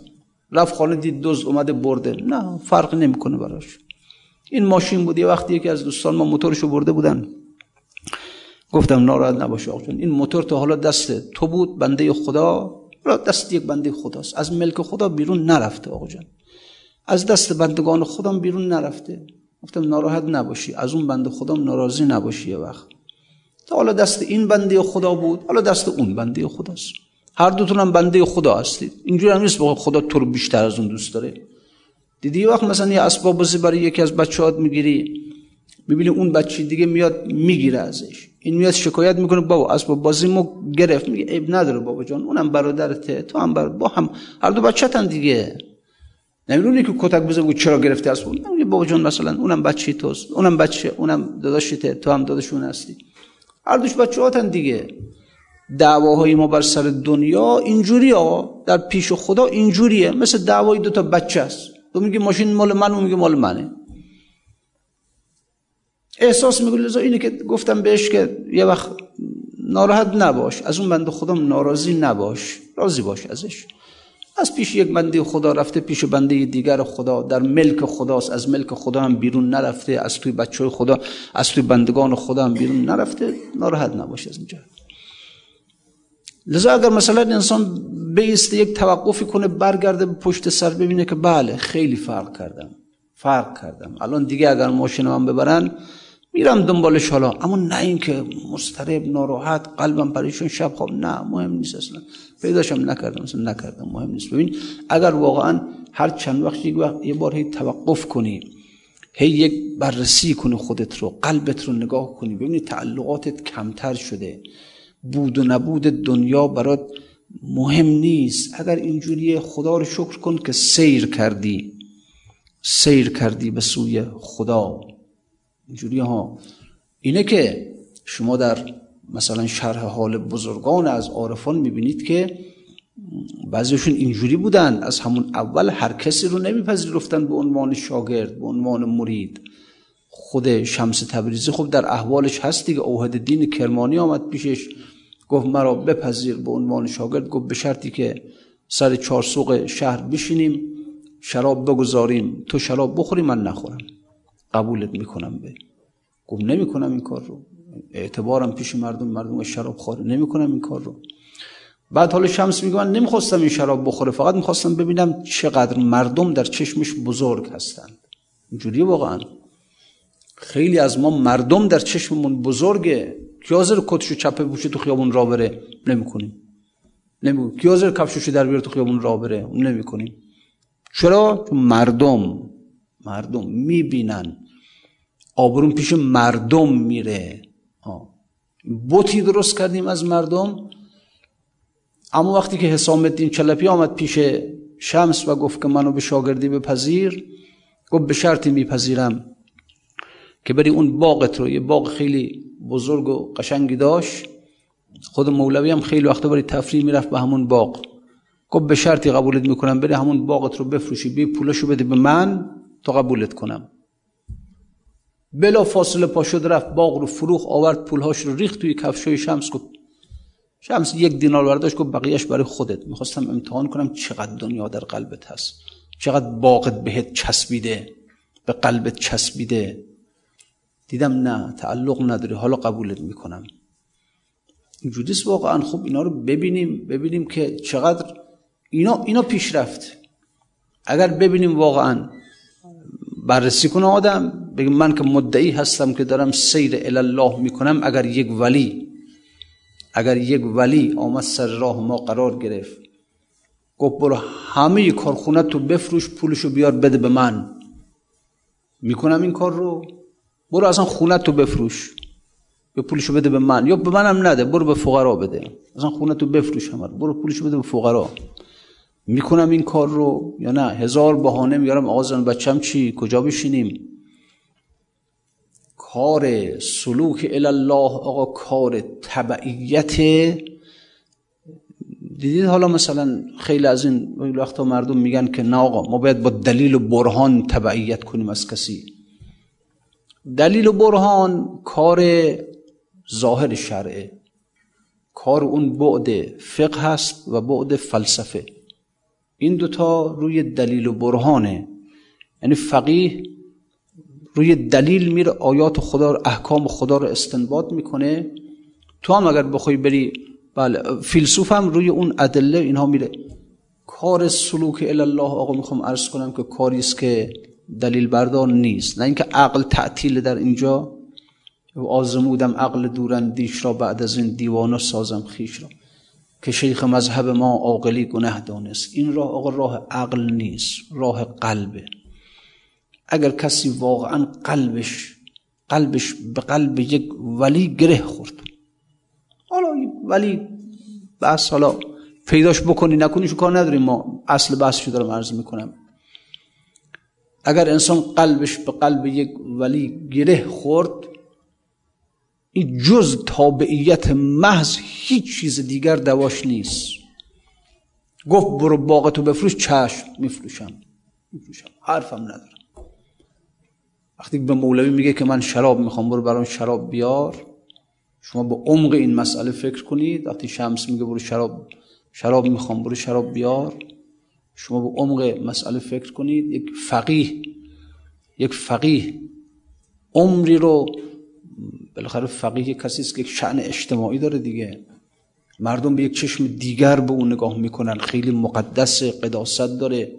رفت خانه دید دوز اومده برده. نه فرق نمی‌کنه براش. این ماشین بود یه وقتی یکی از دوستان ما موتورشو برده بودن. گفتم ناراحت نباشه آقا این موتور تا حالا دست تو بود بنده خدا. دست یک بنده خداست. از ملک خدا بیرون نرفته آقا جان. از دست بندگان خودم بیرون نرفته. گفتم ناراحت نباشی. از اون بنده خودم ناراضی نباشی یه وقت. تا حالا دست این بنده خدا بود حالا دست اون بنده خداست. هر دوتون هم بنده خدا هستید. اینجوری هم نیست خدا تو رو بیشتر از اون دوست داره. دیدی یه وقت مثلا یه اسباب بازی برای یکی از بچه‌هات می‌گیری؟ می‌بینی اون بچه دیگه میاد می‌گیره ازش. این میاد شکایت می‌کنه بابا اسباب بازی مو گرفت. میگه عیب نداره بابا جان اونم برادرته تو هم بر... با هم هر دو بچه‌تن دیگه. نمی‌دونی که کتک بزنه چرا گرفته اسباب. میگه بابا جان مثلا اونم بچه توست اونم بچه اونم داداشته تو هم داداشون هستی. هر دوش بچه‌هاتن دیگه. دعواهای ما بر سر دنیا اینجوری ها در پیش خدا اینجوریه. مثل دعوای دو تا بچه است. تو میگی ماشین مال من اون میگه مال منه. احساس می‌کنه لذا اینه که گفتم بهش که یه وقت ناراحت نباش. از اون بنده خودم ناراضی نباش. راضی باش ازش. از پیش یک بنده خدا رفته پیش بنده دیگر خدا. در ملک خداست از ملک خدا هم بیرون نرفته از توی بچه خدا از توی بندگان خدا هم بیرون نرفته. ناراحت نباش از اینجا. لذا اگر مثلا انسان بیسته یک توقفی کنه برگرده پشت سر ببینه که بله خیلی فرق کردم. فرق کردم. الان دیگه اگر ماشین هم ببرن میرم دنبالش حالا اما نه اینکه مسترب ناراحت قلبم پریشون شب. خواب نه مهم نیست اصلا. پیداشم نکردم اصلا نکردم. مهم نیست. ببین اگر واقعا هر چند وقت یک وقت یه بار هی توقف کنی هی یک بررسی کنی خودت رو قلبت رو نگاه کنی ببینی تعلقاتت کمتر شده. بود و نبود دنیا برات مهم نیست. اگر اینجوری خدا رو شکر کن که سیر کردی. سیر کردی به سوی خدا. اینجوری ها. اینه که شما در مثلا شرح حال بزرگان از عارفان می‌بینید که بعضیشون اینجوری بودن از همون اول هر کسی رو نمیپذیرفتن به عنوان شاگرد به عنوان مرید. خود شمس تبریزی خب در احوالش هست دیگه. اوهد دین کرمانی آمد پیشش گفت مرا بپذیر به عنوان شاگرد. گفت به شرطی که سر چهار سوق شهر بشینیم شراب بگذاریم. تو شراب بخوری من نخورم. قبولت می‌کنم به. گفت نمی‌کنم این کار رو. اعتبارم پیش مردم مردم شراب خوره نمی‌کنم این کار رو. بعد حالا شمس میگه من نمی‌خواستم این شراب بخوره. فقط می‌خواستم ببینم چقدر مردم در چشمش بزرگ هستند. اینجوری واقعا. خیلی از ما مردم در چشممون بزرگه. کی حاضر کتشو چپه بوشه تو خیابون را بره؟ نمی‌کنیم. نمی کی حاضر کفششو در بیاره تو خیابون را بره؟ نمی‌کنیم. چرا؟ مردم مردم می‌بینن. آبرون پیش مردم میره. بوتی درست کردیم از مردم. اما وقتی که حسام الدین چلپی آمد پیش شمس و گفت که منو به شاگردی بپذیر گفت به شرطی میپذیرم که بری اون باغت رو یه باغ خیلی بزرگ و قشنگی داشت. خود مولوی هم خیلی وقت برای تفریح می‌رفت به همون باغ. گفت به شرطی قبولت می‌کنم بری همون باغت رو بفروشی بی پولشو بده به من. تا قبولت کنم. بلا فاصله پا شد رفت باغ رو فروخ آورد پولهاش رو ریخت توی کفشای شمس. گفت شمس یک دینار برداشت. گفت بقیهش برای خودت. می‌خواستم امتحان کنم چقدر دنیا در قلبت هست. چقدر باغت بهت چسبیده به قلبت چسبیده. دیدم نه تعلق نداره. حالا قبولت می‌کنم. اینجوریست واقعا. خب اینا رو ببینیم ببینیم که چقدر اینا اینا پیشرفت. اگر ببینیم واقعا بررسی کنه آدم. بگم من که مدعی هستم که دارم سیر الله می‌کنم اگر یک ولی اگر یک ولی آمد سر راه ما قرار گرفت. گفت برو همه کارخونه تو بفروش پولشو بیار بده به من. می‌کنم این کار رو. برو اصلا خونه تو بفروش. به پولشو بده به من. یا به منم نده برو به فقرا بده. اصلا خونه تو بفروش همه برو پولشو بده به فقرا. می‌کنم این کار رو یا نه؟ هزار بهانه میارم آقا زن بچم چی؟ کجا بشینیم؟ کار سلوک الله آقا کار تبعیت. دیدید حالا مثلا خیلی از این وقتا مردم میگن که نه آقا ما باید با دلیل و برهان تبعیت کنیم از کسی. دلیل و برهان کار ظاهر شرعه. کار اون بعد فقه هست و بعد فلسفه. این دوتا روی دلیل و برهانه. یعنی فقیه روی دلیل میره آیات خدا احکام خدا رو استنباط می‌کنه. تو هم اگر بخوای بری بله فیلسوف هم روی اون ادله اینها میره. کار سلوک الله آقا می‌خوام عرض کنم که کاری است که دلیل بردار نیست. نه اینکه عقل تعطیل در اینجا. آزمودم عقل دورندیش را بعد از این دیوانه سازم خیش را. که شیخ مذهب ما عاقلی گناه دانست. این راه آقا راه عقل نیست راه قلبه. اگر کسی واقعا قلبش قلبش به قلب یک ولی گره خورد. حالا ولی بس حالا پیداش بکنی نکنیش کار نداریم. ما اصل بحث دارم عرض می‌کنم. اگر انسان قلبش به قلب یک ولی گره خورد این جز تابعیت محض هیچ چیز دیگر دواش نیست. گفت برو باغتو بفروش چشم میفروشم. میفروشم. حرفم ندارم. وقتی به مولوی میگه که من شراب می‌خوام برو برام شراب بیار. شما به عمق این مسئله فکر کنید. وقتی شمس میگه برو شراب شراب می‌خوام برو شراب بیار. شما به عمق مسئله فکر کنید. یک فقیه یک فقیه عمری رو بالاخره فقیه کسی است که شعن اجتماعی داره دیگه. مردم به یک چشم دیگر به اون نگاه می‌کنن. خیلی مقدس قداست داره.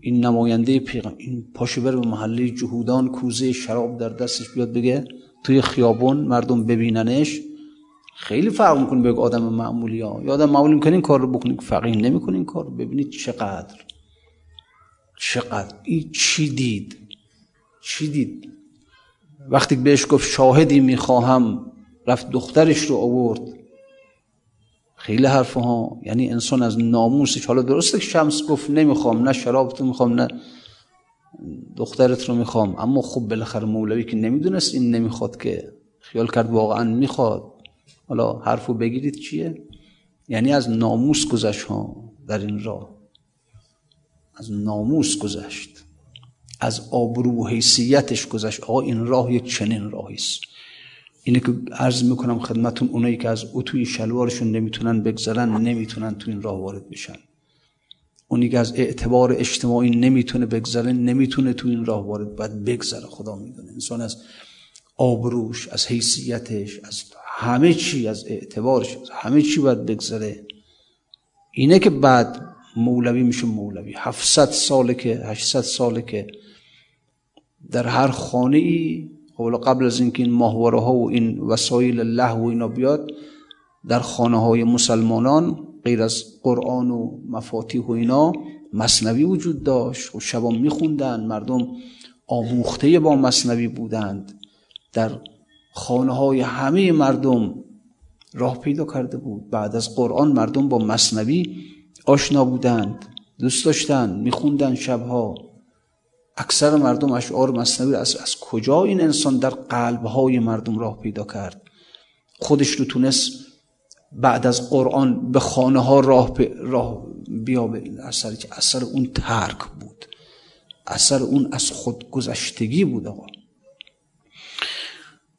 این نماینده پیغم این پاشو بره به محله جهودان کوزه شراب در دستش بیاد بگه توی خیابون مردم ببیننش. خیلی فرق می‌کنه به آدم معمولی ها. یا آدم معمولی می‌کنه این کار رو بکنید فقیه نمی‌کنه این کار ببینید چقدر چقدر این چی دید؟ چی دید؟ وقتی بهش گفت شاهدی می‌خواهم رفت دخترش رو آورد. خیلی حرف ها یعنی انسان از ناموسش حالا درسته که شمس گفت نمی‌خوام نه شراب تو می‌خوام نه دخترت رو می‌خوام اما خب بالاخره مولوی که نمی‌دونست این نمی‌خواد که خیال کرد واقعا می‌خواد. حالا حرفو بگیرید چیه؟ یعنی از ناموس گذشت ها در این راه. از ناموس گذشت. از آبرو و حیثیتش گذشت. آقا این راه یک چنین راهی است. اینه که عرض می‌کنم خدمتون اونایی که از اتوی شلوارشون نمی‌تونن بگذرن نمی‌تونن تو این راه وارد بشن. اونی که از اعتبار اجتماعی نمی‌تونه بگذره نمی‌تونه تو این راه وارد باید بگذره خدا می‌دونه. انسان از آبروش از حیثیتش از همه چی از اعتبارش از همه چی باید بگذره. اینه که بعد مولوی میشه مولوی. 700 ساله که 800 ساله که در هر خانه ای خب قبل از اینکه این ماهواره ها و این وسایل الله و اینا بیاد در خانه های مسلمانان غیر از قرآن و مفاتیح و اینا مصنوی وجود داشت. و شبا میخوندن مردم آموخته با مصنوی بودند. در خانه های همه مردم راه پیدا کرده بود. بعد از قرآن مردم با مصنوی آشنا بودند دوست داشتن میخوندن شبها. اکثر مردم اشعار مصنوی از, از کجا این انسان در قلبهای مردم راه پیدا کرد؟ خودش رو تونست بعد از قرآن به خانه ها راه, راه بیا اثر که اثر اون ترک بود. اثر اون از خود گذشتگی بود آقا.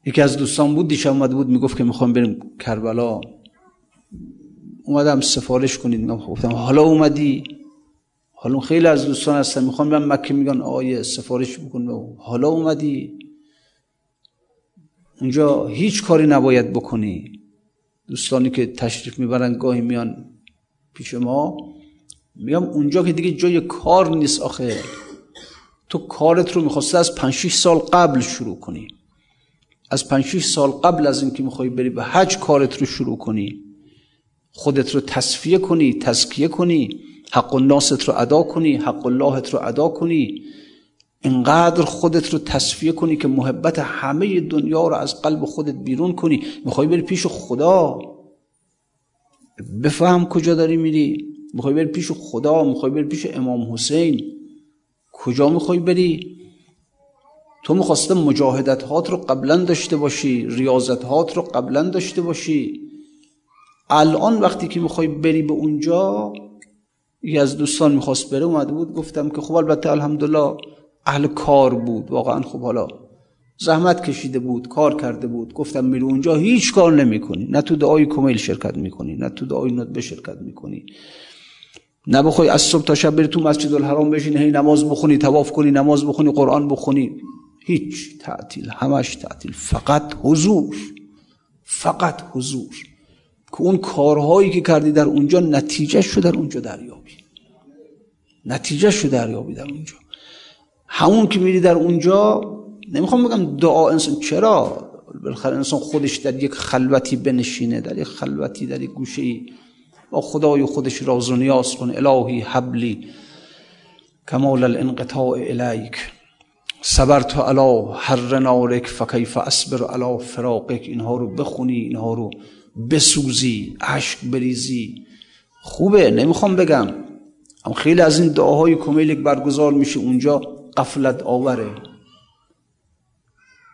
یکی از دوستان بود دیشب اومده بود می‌گفت که می‌خوام بریم کربلا. اومدم سفارش کنید. گفتم حالا اومدی؟ حالا خیلی از دوستان هستن می‌خوام برم مکه میگن آقای سفارش بکن حالا اومدی. اونجا هیچ کاری نباید بکنی. دوستانی که تشریف می‌برن گاهی میان پیش ما. میگم اونجا که دیگه جای کار نیست آخه. تو کارت رو می‌خواسته از 5 6 سال قبل شروع کنی. از پنج سال قبل از اینکه می‌خوای بری به حج کارت رو شروع کنی. خودت رو تصفیه کنی تزکیه کنی. حق الناست رو ادا کنی حق اللهت رو ادا کنی. اینقدر خودت رو تصفیه کنی که محبت همه دنیا رو از قلب خودت بیرون کنی. می‌خوای بری پیش خدا؟ بفهم کجا داری میری؟ می‌خوای بری پیش خدا؟ می‌خوای بری پیش امام حسین؟ کجا می‌خوای بری؟ تو می‌خواسته مجاهدت هات رو قبلا داشته باشی ریاضت هات رو قبلا داشته باشی. الان وقتی که می‌خوای بری به اونجا یکی از دوستان می‌خواست بره اومده بود گفتم که خب البته الحمدلله اهل کار بود واقعا خب حالا زحمت کشیده بود کار کرده بود. گفتم میرو اونجا هیچ کار نمی‌کنی. نه تو دعای کمیل شرکت می‌کنی نه تو دعای ندبه شرکت می‌کنی. نه بخوای از صبح تا شب بری تو مسجد الحرام بشین هی نماز بخونی تواف کنی نماز بخونی قرآن بخونی. هیچ تعطیل همش تعطیل. فقط حضور فقط حضور. که اون کارهایی که کردی در اونجا نتیجه شو در اونجا دریابی. نتیجه شو دریابی در اونجا. همون که میری در اونجا نمی‌خوام بگم دعا انسان چرا؟ بالاخره انسان خودش در یک خلوتی بنشینه در یک خلوتی در یک گوشه ای. با خدای خودش راز و نیاز کن الهی حبلی کمال الانقطاع الیک. صبرت علا هر نارک فکیف اصبر علا فراقک. اینها رو بخونی اینها رو بسوزی عشق بریزی. خوبه نمی‌خوام بگم. اما خیلی از این دعاهای کمیلک برگزار میشه اونجا قفلت آوره.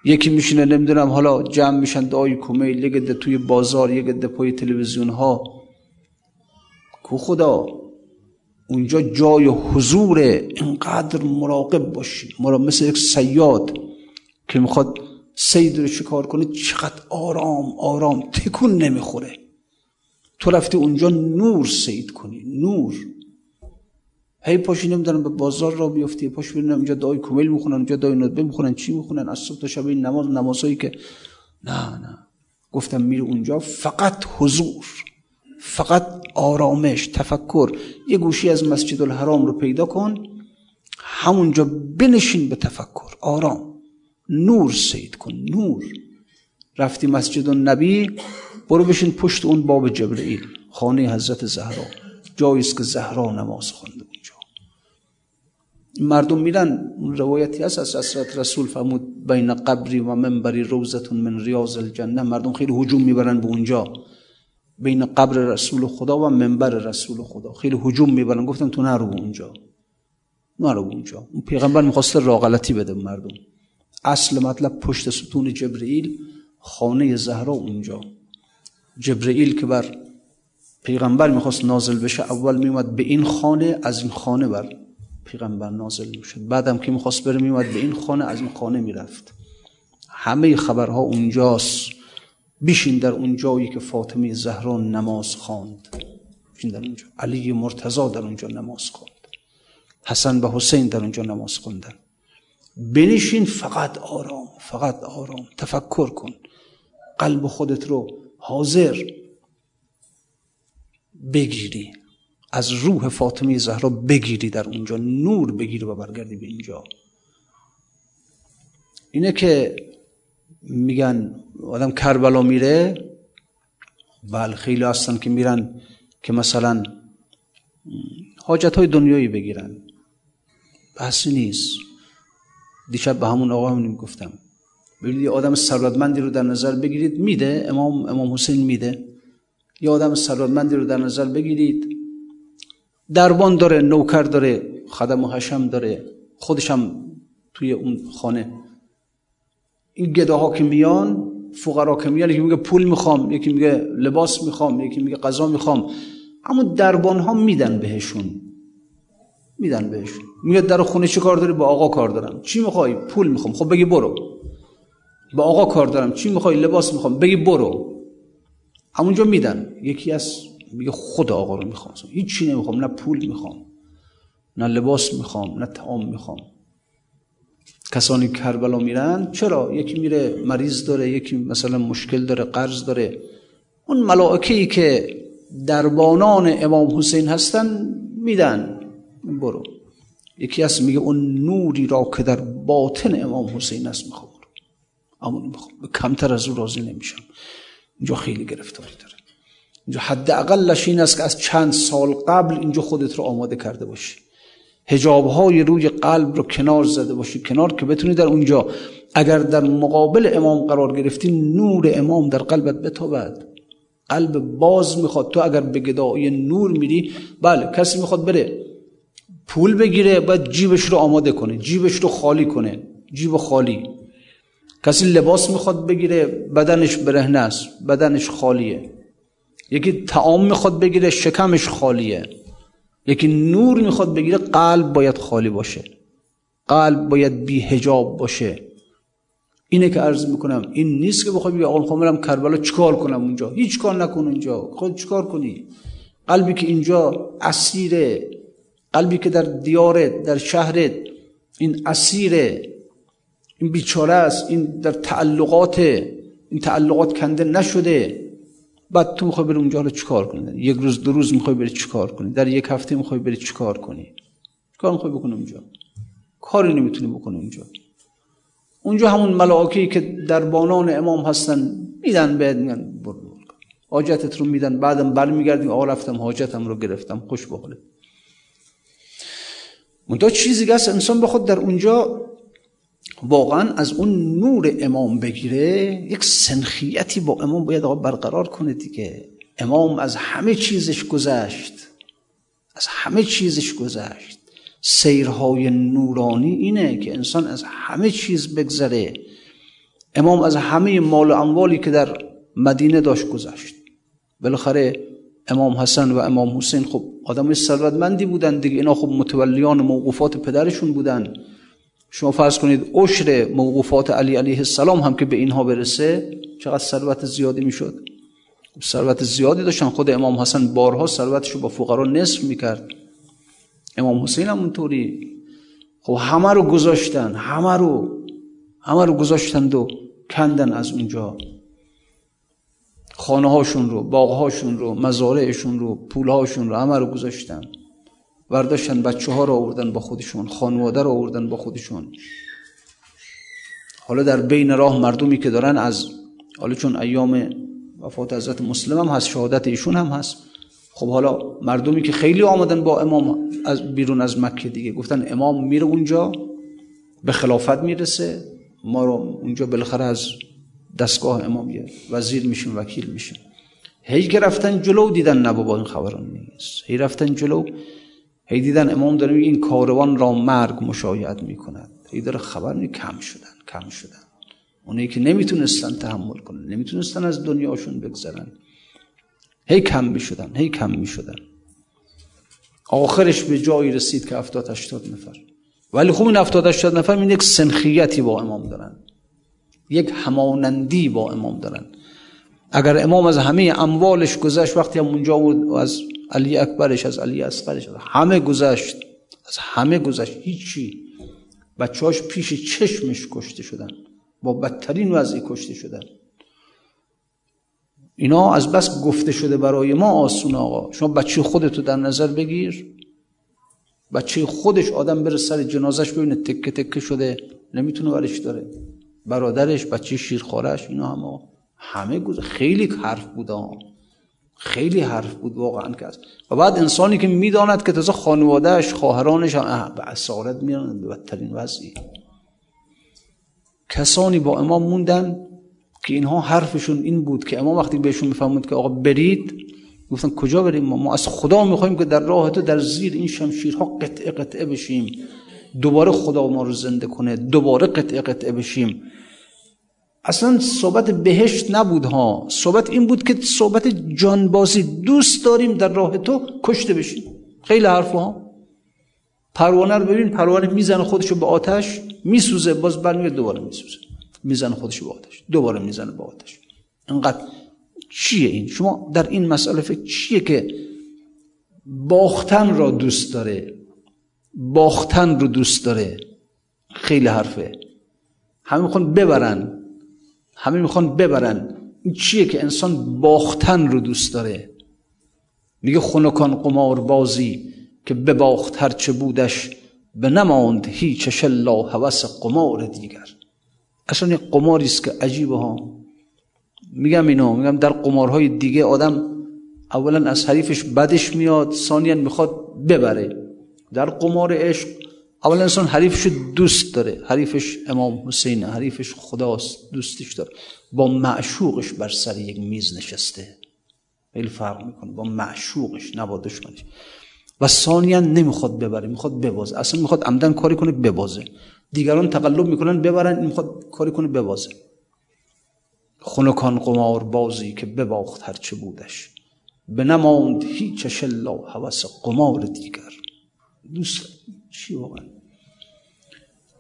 یکی میشینه نمی‌دونم حالا جمع میشن دعای کمیل یک ده توی بازار یک ده پای تلویزیون ها کو خدا اونجا جای حضور اینقدر مراقب باشی. مرا مثل یک سیاد که می‌خواد سید رو شکار کنه چقدر آرام آرام. تکون نمی‌خوره. تو رفتی اونجا نور سید کنی نور. هی پاشی نمی‌دونم به بازار را بیفتی پاش ببینم اینجا دعای کمیل می‌خونن اینجا دعای ندبه می‌خونن چی می‌خونن؟ از صبح تا شب این نماز نمازایی که نه نه. گفتم میره اونجا فقط حضور فقط آرامش تفکر. یه گوشی از مسجد الحرام رو پیدا کن همونجا بنشین به تفکر آرام. نور سید کن نور. رفتی مسجد النبی برو بشین پشت اون باب جبرئیل خانه حضرت زهرا. جایی است که زهرا نماز خونده اونجا. مردم میرن روایتی هست از حضرت رسول فرمود بین قبری و منبری روزتون من ریاض الجنه مردم خیلی هجوم می‌برن به اونجا. بین قبر رسول خدا و منبر رسول خدا. خیلی هجوم می‌برن گفتن تو نرو اونجا. نرو اونجا. اون پیغمبر می‌خواسته راغلتی بده مردم. اصل مطلب پشت ستون جبرئیل خانه زهرا اونجا. جبرئیل که بر پیغمبر می‌خواست نازل بشه اول میومد به این خانه از این خانه بر پیغمبر نازل می‌شد. بعدم که می‌خواست بره میومد به این خانه از این خانه می‌رفت. همه خبرها اونجاست. بیشین در اون جایی که فاطمه زهرا نماز خواند. بیشین در اونجا. علی مرتضا در اونجا نماز خواند. حسن به حسین در اونجا نماز خوندن. بنشین فقط آرام فقط آرام. تفکر کن. قلب خودت رو حاضر بگیری. از روح فاطمه زهرا بگیری در اونجا. نور بگیری و برگردی به اینجا. اینه که میگن آدم کربلا میره. بله خیلی هستن که میرن که مثلا حاجت های دنیایی بگیرن. بحثی نیست. دیشب به همون آقا همونیم گفتم. ببینید یه آدم ثروتمندی رو در نظر بگیرید میده امام امام حسین میده. یه آدم ثروتمندی رو در نظر بگیرید دربان داره نوکر داره خدم و حشم داره خودش هم توی اون خانه. این گداها که میان فقرا که میان یکی میگه پول می‌خوام یکی میگه لباس می‌خوام یکی میگه غذا می‌خوام. اما دربان ها میدن بهشون. میدن بهشون میگه در خونه چی کار داری؟ با آقا کار دارم. چی می‌خوای؟ پول می‌خوام. خب بگی برو. با آقا کار دارم. چی می‌خوای؟ لباس می‌خوام. بگی برو. همونجا میدن. یکی از میگه خود آقا رو می‌خوام. هیچ چی نمی‌خوام. نه پول می‌خوام. نه لباس می‌خوام. نه تعام می‌خوام. کسانی کربلا میرن چرا؟ یکی میره مریض داره یکی مثلا مشکل داره قرض داره. اون ملائکه ای که دربانان امام حسین هستن میدن. برو. یکی از میگه اون نوری را که در باطن امام حسین است می‌خوام. اما کمتر از او راضی نمیشم. اینجا خیلی گرفتاری داره. اینجا حداقلش این است که از چند سال قبل اینجا خودت رو آماده کرده باشی. هجاب های روی قلب رو کنار زده باشی. کنار که بتونی در اونجا اگر در مقابل امام قرار گرفتی نور امام در قلبت بتابد. قلب باز می‌خواد. تو اگر به گدایی نور میری بله کسی می‌خواد بره. پول بگیره باید جیبش رو آماده کنه جیبش رو خالی کنه جیب خالی. کسی لباس می‌خواد بگیره بدنش برهنه است بدنش خالیه. یکی تعام می‌خواد بگیره شکمش خالیه. یکی نور می‌خواد بگیره قلب باید خالی باشه. قلب باید بی هجاب باشه. اینه که عرض می‌کنم این نیست که بخوای بگی آقا می‌خوام کربلا چیکار کنم اونجا؟ هیچ کار نکن اونجا. خود چیکار کنی؟ قلبی که اینجا اسیره قلبی که در دیارت در شهرت این اسیره این بیچاره است این در تعلقات این تعلقات کنده نشده. بعد تو می‌خوای بری اونجا رو چیکار کنی؟ یک روز دو روز می‌خوای بری چیکار کنی؟ در یک هفته می‌خوای بری چیکار کنی؟ چیکار می‌خوای بکنی اونجا؟ کاری نمی‌تونی بکنی اونجا. اونجا همون ملائکه‌ای که در بانان امام هستن میدن بهت میگن برو. حاجتت رو میدن بعدم برمیگردی آقا رفتم حاجتم رو گرفتم خوش بخوره. منتها چیزی که انسان بخواد در اونجا واقعا از اون نور امام بگیره یک سنخیتی با امام باید آقا برقرار کنه دیگه. امام از همه چیزش گذشت. از همه چیزش گذشت. سیرهای نورانی اینه که انسان از همه چیز بگذره. امام از همه مال و اموالی که در مدینه داشت گذشت. بالاخره امام حسن و امام حسین خب آدم ثروتمندی بودن دیگه. اینا خب متولیان موقوفات پدرشون بودن. شما فرض کنید عشر موقوفات علی علیه السلام هم که به اینها برسه چقدر ثروت زیادی می‌شد؟ ثروت زیادی داشتن. خود امام حسن بارها ثروتش رو با فقرا نصف می‌کرد. امام حسین هم اونطوری. خب همه رو گذاشتن. همه رو. همه رو گذاشتن و کندن از اونجا. خانه هاشون رو باغ هاشون رو مزارعشون رو پول هاشون رو همه رو گذاشتن. ورداشتن بچه ها رو آوردن با خودشون خانواده رو آوردن با خودشون. حالا در بین راه مردمی که دارن از حالا چون ایام وفات حضرت مسلم هم هست شهادت ایشون هم هست. خب حالا مردمی که خیلی آمدن با امام از بیرون از مکه دیگه گفتن امام میره اونجا به خلافت می‌رسه ما رو اونجا بالاخره از دستگاه امام یه وزیر میشیم وکیل میشیم هی که رفتن جلو دیدن نه بابا این خبران نیست. هی رفتن جلو هی دیدن امام داره این کاروان را مرگ مشایعت می‌کند. هی داره خبر می کم شدن کم شدن. اونایی که نمی‌تونستن تحمل کنن نمی‌تونستن از دنیاشون بگذرن. هی کم می‌شدن هی کم می‌شدن. آخرش به جایی رسید که افتاد هشتاد نفر. ولی خوب این افتاد هشتاد نفر این یک سنخیتی با امام دارن. یک همانندی با امام دارن. اگر امام از همه اموالش گذشت وقتی هم اونجا بود از علی اکبرش از علی اصغرش همه گذشت از همه گذشت هیچی. بچهاش پیش چشمش کشته شدن. با بدترین وضعی کشته شدن. اینا از بس گفته شده برای ما آسون آقا. شما بچه خودتو در نظر بگیر. بچه خودش آدم بره سر جنازش ببینه تکه تکه شده نمی‌تونه ورش داره. برادرش بچه شیرخوارش اینا همه همه گذر خیلی حرف بود خیلی حرف بود واقعا که و بعد انسانی که می‌داند که تازه خانوادهش خواهرانش به اسارت میرن به بدترین وضعی. کسانی با امام موندن که اینها حرفشون این بود که امام وقتی بهشون میفهمود که آقا برید گفتن کجا بریم؟ ما از خدا می‌خوایم که در راه تو در زیر این شمشیرها قطعه قطعه بشیم. دوباره خدا ما رو زنده کنه دوباره قطعه قطعه بشیم. اصلا صحبت بهشت نبود ها صحبت این بود که صحبت جانبازی دوست داریم در راه تو کشته بشیم. خیلی حرف ها پروانه رو ببین پروانه می‌زنه خودشو به آتش میسوزه باز برمیگرد دوباره میسوزه. می‌زنه خودشو به آتش دوباره می‌زنه به آتش. انقدر چیه این؟ شما در این مسئله فکر چیه که باختن را دوست داره؟ باختن رو دوست داره. خیلی حرفه. همه می‌خوان ببرن. همه می‌خوان ببرن. این چیه که انسان باختن رو دوست داره؟ میگه خونکان قمار بازی که بباخت چه بودش به نماند هیچ شلا هوس قمار دیگر. اصلا یک قماری است که عجیبه ها. میگم اینو میگم در قمارهای دیگه آدم اولا از حریفش بدش میاد ثانیا می‌خواد ببره. در قمار عشق اولا انسان حریفش دوست داره. حریفش امام حسین حریفش خداست دوستش داره. با معشوقش بر سر یک میز نشسته. خیلی فرق می‌کنه. با معشوقش نه با دشمنش و ثانیا نمی‌خواد ببره می‌خواد ببازه. اصلا می‌خواد عمدن کاری کنه ببازه. دیگران تقلب می‌کنن ببرن می‌خواد کاری کنه ببازه. خنکان قمار بازی که بباخت هرچه بودش. به نماند هیچ الا حوث قمار دیگر. دوست چی واقعا؟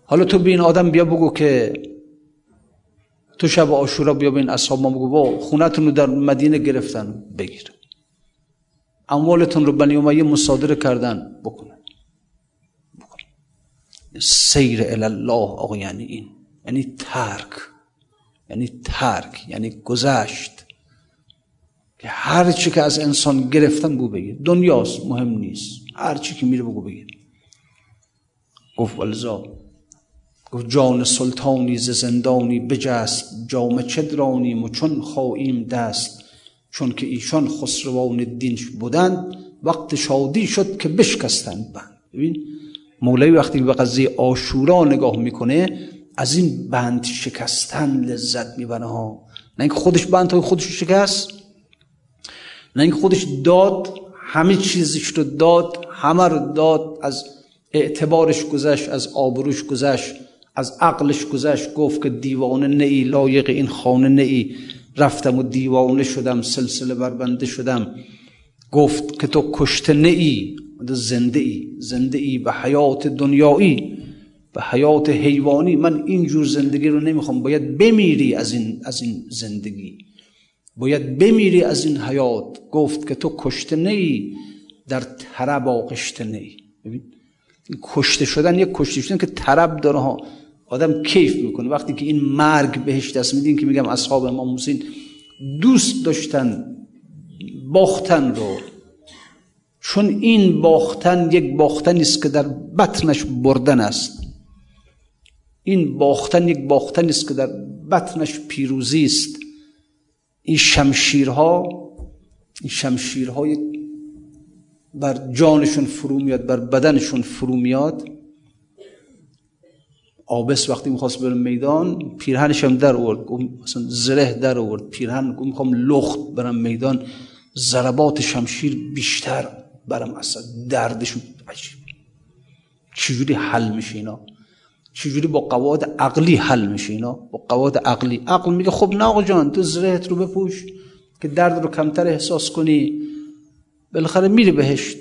حالا تو به این آدم بیا بگو که تو شب آشورا بیا به این اصحاب ما بگو با خونتون رو در مدینه گرفتن بگیر. اموالتون رو بنی امیه مصادره کردن بکنن. سیر الله آقا یعنی این. یعنی ترک. یعنی ترک یعنی گذشت. که هر چی که از انسان گرفتن بو بگیر. دنیاست مهم نیست. هر چی که میره بگو بگیر. گفت ولزا گفت جان سلطانی ز زندانی بجست جام چدرانیم و چون خواهیم دست. چون که ایشان خسروان دینش بودند وقت شادی شد که بشکستند بند. ببین مولوی وقتی به قضیه آشورا نگاه می‌کنه از این بند شکستن لذت می‌بره ها. نه اینکه خودش بند های خودش شکست نه اینکه خودش داد همه چیزش رو داد همه رو داد از اعتبارش گذشت از آبروش گذشت از عقلش گذشت گفت که دیوانه نئی لایق این خانه نئی رفتم و دیوانه شدم سلسله بربنده شدم. گفت که تو کشته نئی زنده ای زنده ای به حیات دنیایی به حیات حیوانی. من اینجور زندگی رو نمی‌خوام. باید بمیری از این, از این زندگی. باید بمیری از این حیات. گفت که تو کشته نئی در طرب آغشته نئی ببین کشته شدن یک کشته شدن که طرب داره آدم کیف می‌کنه. وقتی که این مرگ بهش دست میدین که میگم اصحاب امام حسین دوست داشتن باختن رو. چون این باختن یک باختن است که در بطنش بردن است. این باختن یک باختن است که در بطنش پیروزی است. این شمشیرها این شمشیرهای بر جانشون فرو میاد بر بدنشون فرو میاد. آبس وقتی می‌خواست بره میدان پیرهنش هم در آورد مثلا زره در آورد پیرهن گفت می‌خوام لخت برم میدان ضربات شمشیر بیشتر برم اصلا دردشون چجوری حل میشه اینا؟ چجوری با قواعد عقلی حل میشه اینا؟ با قواعد عقلی. عقل میگه خب نه آقا جان تو زرهت رو بپوش که درد رو کمتر احساس کنی. بالاخره میره بهشت.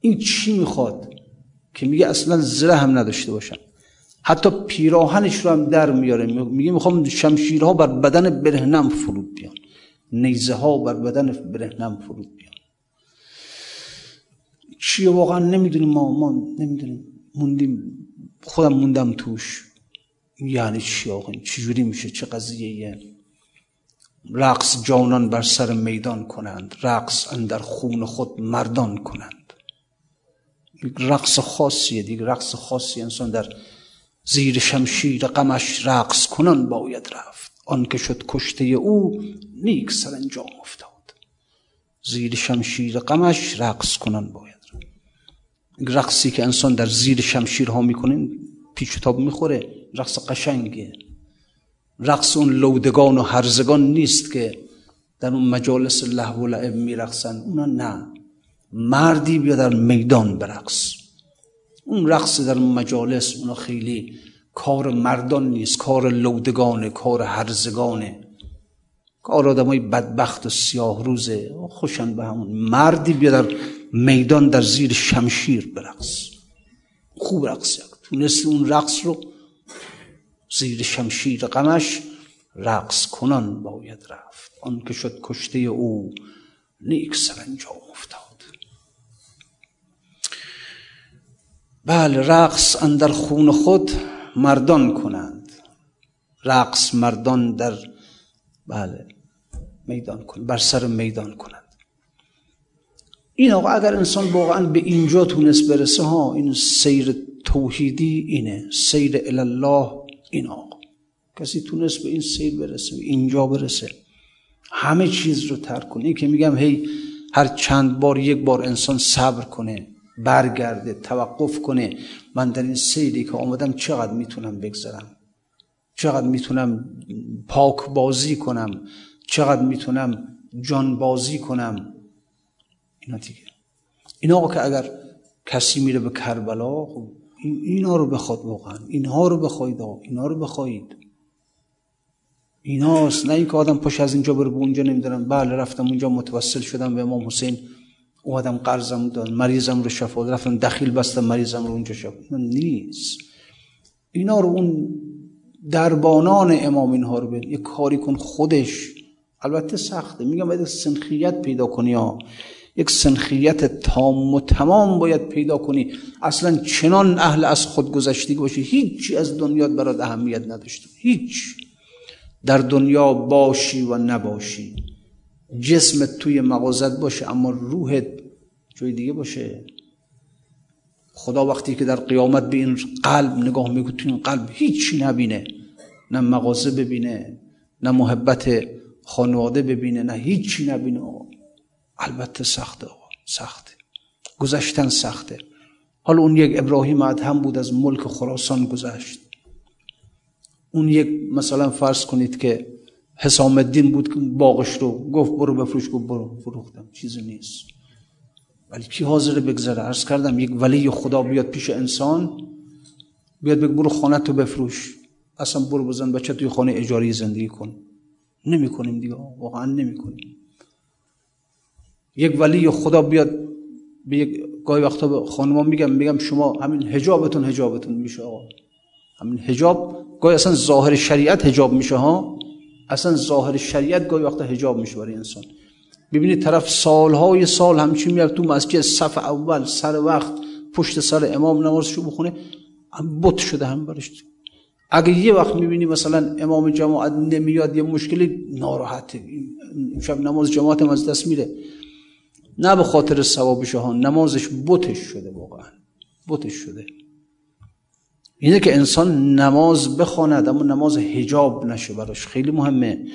این چی می‌خواد؟ که میگه اصلا زره هم نداشته باشن حتی پیراهنش رو هم در میاره. میگه می‌خوام شمشیرها بر بدن برهنم فرود بیان. نیزه ها بر بدن برهنم فرود بیان. چیه واقعا نمی‌دونیم ما. ما نمی‌دونیم. موندیم. خودم موندم توش. یعنی چی آقا؟ چجوری میشه؟ چه قضیه رقص جانان بر سر میدان کنند رقص اندر خون خود مردان کنند. رقص خاصیه دیگه رقص خاصی انسان در زیر شمشیر غمش رقص کنان باید رفت. آن که شد کشته او نیک سرانجام افتاد. زیر شمشیر غمش رقص کنان باید رقصی که انسان در زیر شمشیرها می‌کنه پیچ تاب می‌خوره رقص قشنگه رقص اون لودگان و هرزگان نیست که در اون مجالس لحو و لعب میرقصن. اونا نه. مردی بیا در میدان برقص. اون رقص در مجالس اونا خیلی کار مردان نیست. کار لودگانه کار هرزگانه. کار آدمای بدبخت و سیاه روزه خوشن به همون. مردی بیا در میدان در زیر شمشیر برقص. خوب رقص تونست اون رقص رو زیر شمشیر غمش رقص کنان باید رفت. آن که شد کشته او نیک سرانجام افتاد. بله رقص اندر خون خود مردان کنند. رقص مردان در بله میدان کن بر سر میدان کنند. این آقا اگر انسان واقعا به اینجا تونست برسه ها این سیر توحیدی اینه. سیر الله این آقا. کسی تونست به این سیر برسه به اینجا برسه. همه چیز رو ترک کنه. این که میگم هی هر چند بار یک بار انسان صبر کنه برگرده توقف کنه. من در این سیری که آمدم چقدر می‌تونم بگذرم؟ چقدر می‌تونم پاک بازی کنم؟ چقدر می‌تونم جان بازی کنم؟ اینا دیگه. اینا که اگر کسی میره به کربلا خب اینا رو بخواد واقعا. اینها رو بخواید اینا رو بخواید. ایناست. نه اینکه آدم پاش از اینجا بره به اونجا نمی‌دونم. بله رفتم اونجا متوسل شدم به امام حسین. اومدم قرضم داد. مریضم رو شفا رفتم دخیل بستم مریضم رو اونجا شفا نیست. اینا رو اون دربانان امام اینها رو بین یک کاری کن خودش. البته سخته. میگم باید سنخیت پیدا کنی ها. یک سنخیت تام و تمام باید پیدا کنی. اصلا چنان اهل از خود گذشتگی باشی هیچی از دنیا برات اهمیت نداشته. هیچ. در دنیا باشی و نباشی. جسمت توی مغازت باشه اما روحت جای دیگه باشه. خدا وقتی که در قیامت به این قلب نگاه می‌کنه تو این قلب هیچی نبینه. نه مغازه ببینه نه محبت خانواده ببینه نه هیچی نبینه. البته سخته سخته گذشتن سخته حالا اون یک ابراهیم ادهم بود از ملک خراسان گذشت اون یک مثلا فرض کنید که حسام الدین بود که باغش رو گفت برو بفروش گفت برو فروختم چیزی نیست ولی کی حاضر بگذره عرض کردم یک ولی خدا بیاد پیش انسان بیاد بگه برو خانه تو بفروش اصلا برو بزن بچه توی خانه اجاری زندگی کن نمی کنیم دیگه واقعا نمی کنیم یک ولی خدا بیاد به یک گاهی وقتا به خانما میگم میگم شما همین حجابتون حجابتون میشه آقا. همین حجاب گاهی اصلا ظاهر شریعت حجاب میشه ها؟ اصلا ظاهر شریعت گاهی وقتا حجاب میشه برای انسان. ببینید طرف سالهای سال همچین میاد تو مسجد صف اول سر وقت پشت سر امام نمازشو بخونه بت شده هم برش. اگه یه وقت می‌بینی مثلا امام جماعت نمیاد یه مشکلی ناراحته. شب نماز جماعت از دست میره. نه به خاطر ثوابش ها نمازش بتش شده واقعا. بتش شده. اینه که انسان نماز بخواند اما نماز هجاب نشه براش. خیلی مهمه.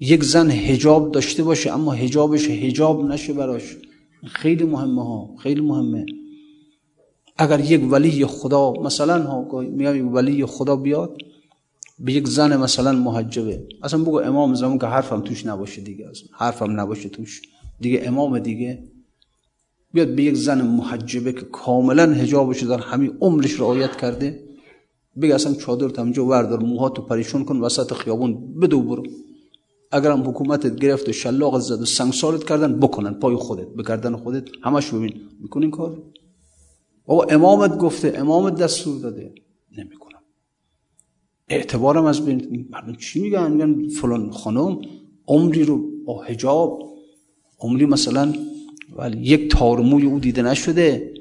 یک زن هجاب داشته باشه اما هجابش هجاب نشه براش. خیلی مهمه ها. خیلی مهمه. اگر یک ولی خدا مثلا ها میگم ولی خدا بیاد به یک زن مثلا محجبه. اصلا بگو امام زمان که حرفم توش نباشه دیگه. اصلا حرفم نباشه توش. دیگه امام دیگه بیاد به یک زن محجبه که کاملا هجابش در همین عمرش رعایت کرده بگه اصلا چادر تمجا وردار موهاتو پریشون کن وسط خیابون بدو برو. اگرم حکومتت گرفت و شلاق زد و سنگسارت کردن بکنن پای خودت به گردن خودت همش ببین. می‌کنین کار؟ بابا امامت گفته امامت دستور داده. نمی‌کنم. اعتبارم از بین مردم چی میگن؟ میگن فلان خانم عمری رو با حجاب عمری مثلا ولی یک تارموی او دیده نشده.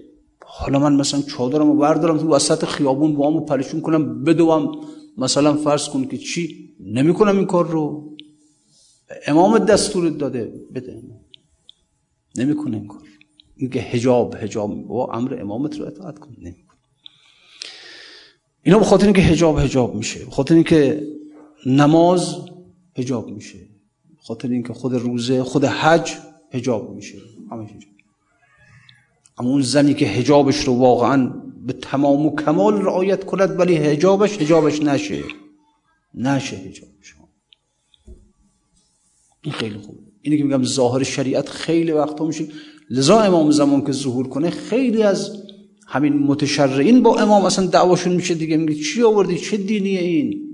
حالا من مثلا چادرم رو بردارم تو وسط خیابون با همو پریشون کنم بدوم. مثلا فرض کن که چی؟ نمی‌کنم این کار رو. امام دستور داده بده. نمی‌کنه این کار. اینکه حجاب حجاب. با امر امامت رو اطاعت کن. نمی‌کنه. اینا به خاطر اینکه حجاب حجاب میشه. به خاطر اینکه نماز حجاب میشه. خاطر اینکه خود روزه خود حج حجاب میشه. همه حجاب. اما اون زنی که حجابش رو واقعا به تمام و کمال رعایت کند ولی حجابش حجابش نشه. نشه حجابش این خیلی خوب اینی که میگم ظاهر شریعت خیلی وقتا میشه. لذا امام زمان که ظهور کنه خیلی از همین متشرعین با امام اصلا دعواشون میشه دیگه. میگه چی آوردی؟ چه دینیه این؟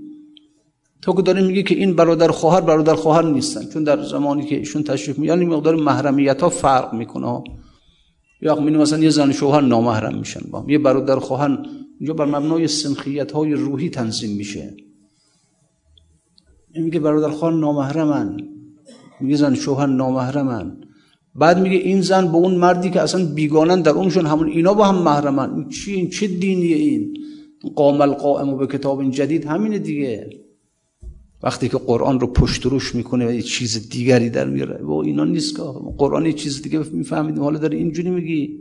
تو که داری میگی که این برادر خواهر برادر خواهر نیستن. چون در زمانی که ایشون تشریف میان این مقدار محرمیت ها فرق می‌کنه یا می مثلا یه زن شوهر نامحرم میشن با یه برادر خواهر اینجا بر مبنای سنخیت های روحی تنظیم میشه. این میگه برادر خواهر نامحرمن. میگه زن شوهر نامحرمن. بعد میگه این زن با اون مردی که اصلا بیگانن در اونشون همون اینا با هم محرمن. چی؟ این چه دینیه این؟ قام القائم به کتاب جدید. همینه دیگه. وقتی که قرآن رو پشت روش می‌کنه و یه چیز دیگری در میاره. و اینا نیست که قرآن یه چیز دیگه میفهمیدیم. حالا داره اینجوری میگی.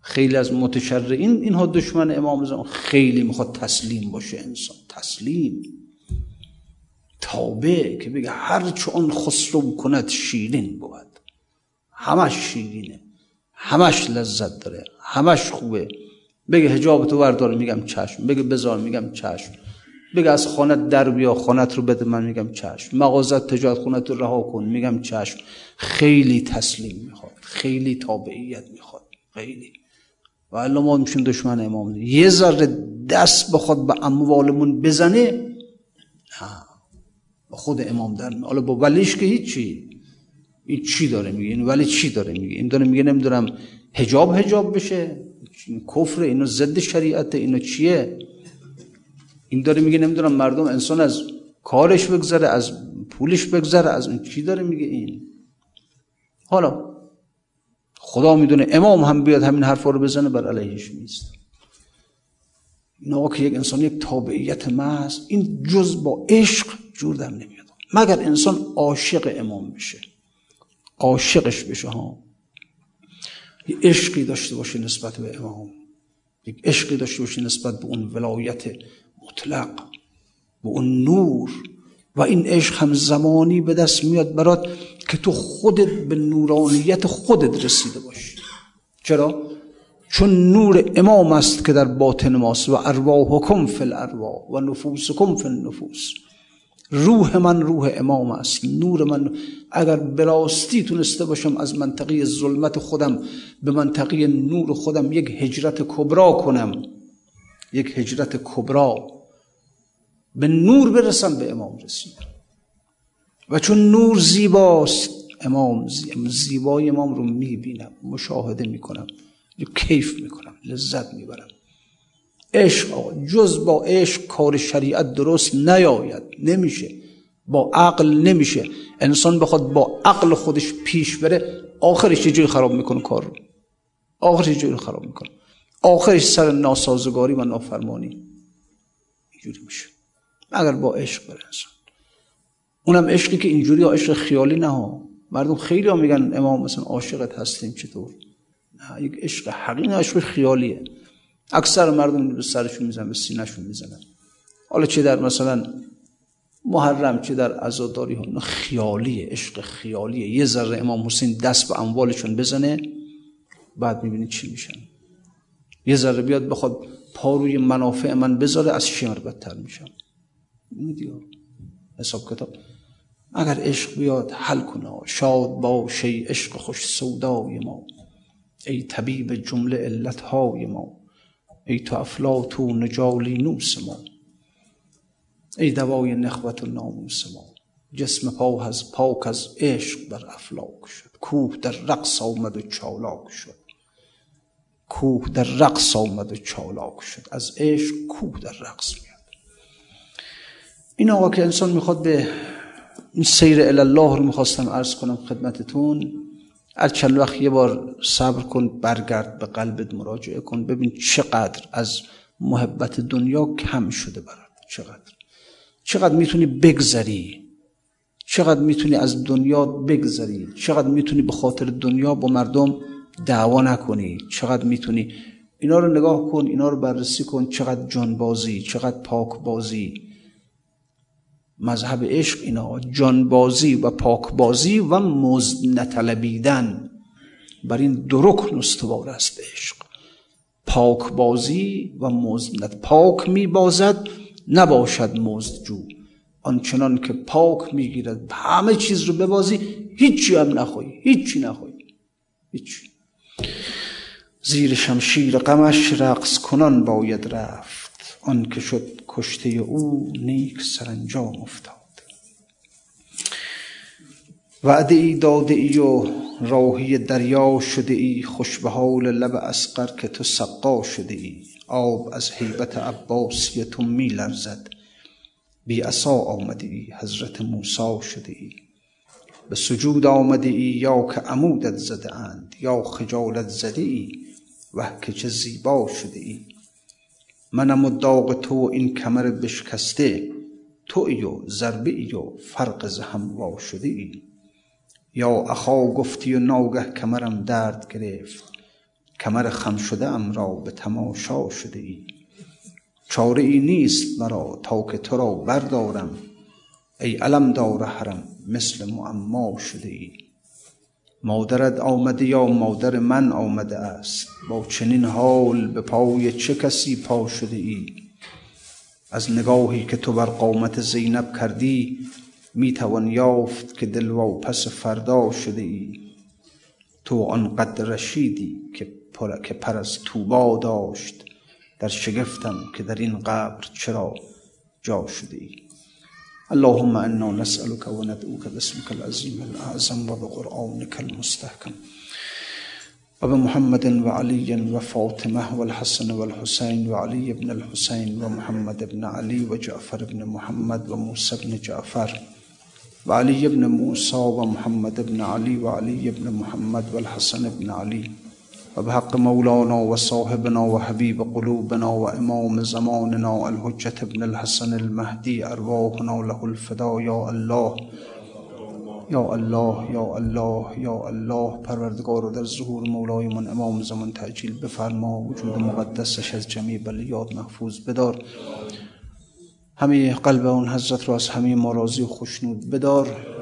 خیلی از متشرعین اینها دشمن امام زمان خیلی می‌خواد تسلیم باشه انسان. تسلیم. تابع که بگه هر چه آن خسرو کند شیرین بود. همش شیرینه. همش لذت داره. همش خوبه. بگه هجاب تو بردار میگم چشم. بگه بزار میگم چشم. بگه از خانت در بیا خانت رو بده. من میگم چشم. مغازت تجارت خونت رو رها کن. میگم چشم. خیلی تسلیم می‌خواد. خیلی تابعیت می‌خواد. خیلی. و الان ما میشیم دشمن امام یه ذره دست بخواد به اموالمون بزنه. نه. با خود امام در حالا با ولیش که هیچی. این چی داره میگه؟ این ولی چی داره میگه؟ این داره میگه نمی‌دونم هجاب هجاب بشه. این کفر اینو ضد شریعت اینو چیه؟ این داره میگه نمی‌دونم مردم انسان از کارش بگذره از پولش بگذره از اون چی داره میگه این؟ حالا خدا می‌دونه امام هم بیاد همین حرفا رو بزنه بر علیهش نیست. این که یک انسان یک تابعیت محض این جز با عشق جور در نمیاد. مگر انسان عاشق امام بشه؟ عاشقش بشه ها. یه عشقی داشته باشه نسبت به امام. یک عشقی داشته باشه نسبت به اون ولایت مطلق به اون نور و این عشق هم زمانی به دست میاد برات که تو خودت به نورانیت خودت رسیده باشی. چرا؟ چون نور امام است که در باطن ماست و ارواحکم فی الارواح و نفوسکم فی النفوس. روح من روح امام است. نور من اگر براستی تونسته باشم از منطقه ظلمت خودم به منطقه نور خودم یک هجرت کبرا کنم. یک هجرت کبرا به نور برسم به امام رسیدم و چون نور زیباست امام زیبای امام رو می‌بینم مشاهده می‌کنم کیف می‌کنم لذت می‌برم. عشق آقا جز با عشق کار شریعت درست نیاید. نمیشه. با عقل نمیشه. انسان بخواد با عقل خودش پیش بره آخرش یه جوری خراب می‌کنه کار رو. آخرش یه جوری خراب می‌کنه. آخرش سر ناسازگاری و نافرمانی. اینجوری میشه. اگر با عشق بره انسان اونم عشقی که اینجوری عشق خیالی نه مردم خیلی ها میگن امام مثلا عاشقت هستیم چطور؟ نه یک عشق حقیقی عشق خیالیه. اکثر مردم به سرشون می‌زنن به سینهشون می‌زنن. حالا چه در مثلا محرم چه در عزاداری ها خیالیه عشق خیالیه. یه ذره امام حسین دست به اموالشون بزنه بعد می‌بینید چی میشن. یه ذره بیاد بخواد پا روی منافع من بذاره از شمر بدتر میدیو حساب کتاب. اگر عشق بیاد حل کنه شاد باشی عشق خوش سودای ما. ای طبیب جمله علتهای ما. ای تو افلاتون نوس ما. ای دوای نخوت و ناموس ما. جسم پا از پاک از عشق بر افلاک شد. کوه در رقص آمد و چالاک شد. کوه در رقص آمد و چالاک شد. از عشق کوه در رقص این آقا که انسان می‌خواد به این سیر الله رو می‌خواستم عرض کنم خدمتتون هر چند وقت یه بار صبر کن برگرد به قلبت مراجعه کن ببین چقدر از محبت دنیا کم شده برات چقدر. چقدر می‌تونی بگذری چقدر می‌تونی از دنیا بگذری چقدر می‌تونی به خاطر دنیا با مردم دعوا نکنی چقدر می‌تونی. اینا رو نگاه کن اینا رو بررسی کن چقدر جانبازی چقدر پاک بازی مذهب عشق اینا جانبازی و پاکبازی و مزد نطلبیدن. بر این دو رکن استوار است عشق. پاکبازی و مزد پاک میبازد نباشد مزد جو. آنچنان که پاک می‌گیرد همه چیز رو ببازی هیچی هم نخوایی هیچی نخوایی هیچی. زیر شمشیر غمش رقص کنان باید رفت. آن که شد کشته او نیک سرانجام افتاد. وعده ای داده ای و راهی دریا شده ای خوش به حال لب اسقر که تو سقا شده ای. آب از حیبت عباسی تو می لرزد. بی عصا آمده ای حضرت موسی شده ای. به سجود آمده ای یا که عمودت زده اند یا خجالت زده ای. و که چه زیبا شده ای. منم و داغ تو و این کمر بشکسته توی و ضربه ای و فرق زهم وا شده ای. یا اخا گفتی و ناگه کمرم درد گرفت کمر خم شده ام را به تماشا شده ای. چاره ای نیست مرا تا که تو را بردارم ای علم دار حرم مثل معما شده ای. مادرت آمده یا مادر من آمده است؟ با چنین حال به پای چه کسی پا شده ای؟ از نگاهی که تو بر قامت زینب کردی می توان یافت که دل و پس فردا شده ای. تو آنقدر رشیدی که که پر از توبا داشت. در شگفتم که در این قبر چرا جا شده ای؟ اللهم إنا نسألك وندعوك باسمك العظيم الأعظم وبقرآنك المستحكم وبمحمد وعلي وفاطمة والحسن والحسين وعلي بن الحسين ومحمد بن علي وجعفر بن محمد وموسى بن جعفر وعلي بن موسى ومحمد بن علي وعلي بن محمد والحسن بن علي وبحق مولانا وصاحبنا وحبيب قلوبنا وإمام زماننا الحجة بن الحسن المهدي أرواحنا له الفدا يا الله یا الله یا الله یا الله پروردگار و در ظهور مولای من امام زمان تعجیل بفرما وجود مقدسش از جمیع بلیات محفوظ بدار. همه قلب اون حضرت را از همه مراضی و خشنود بدار.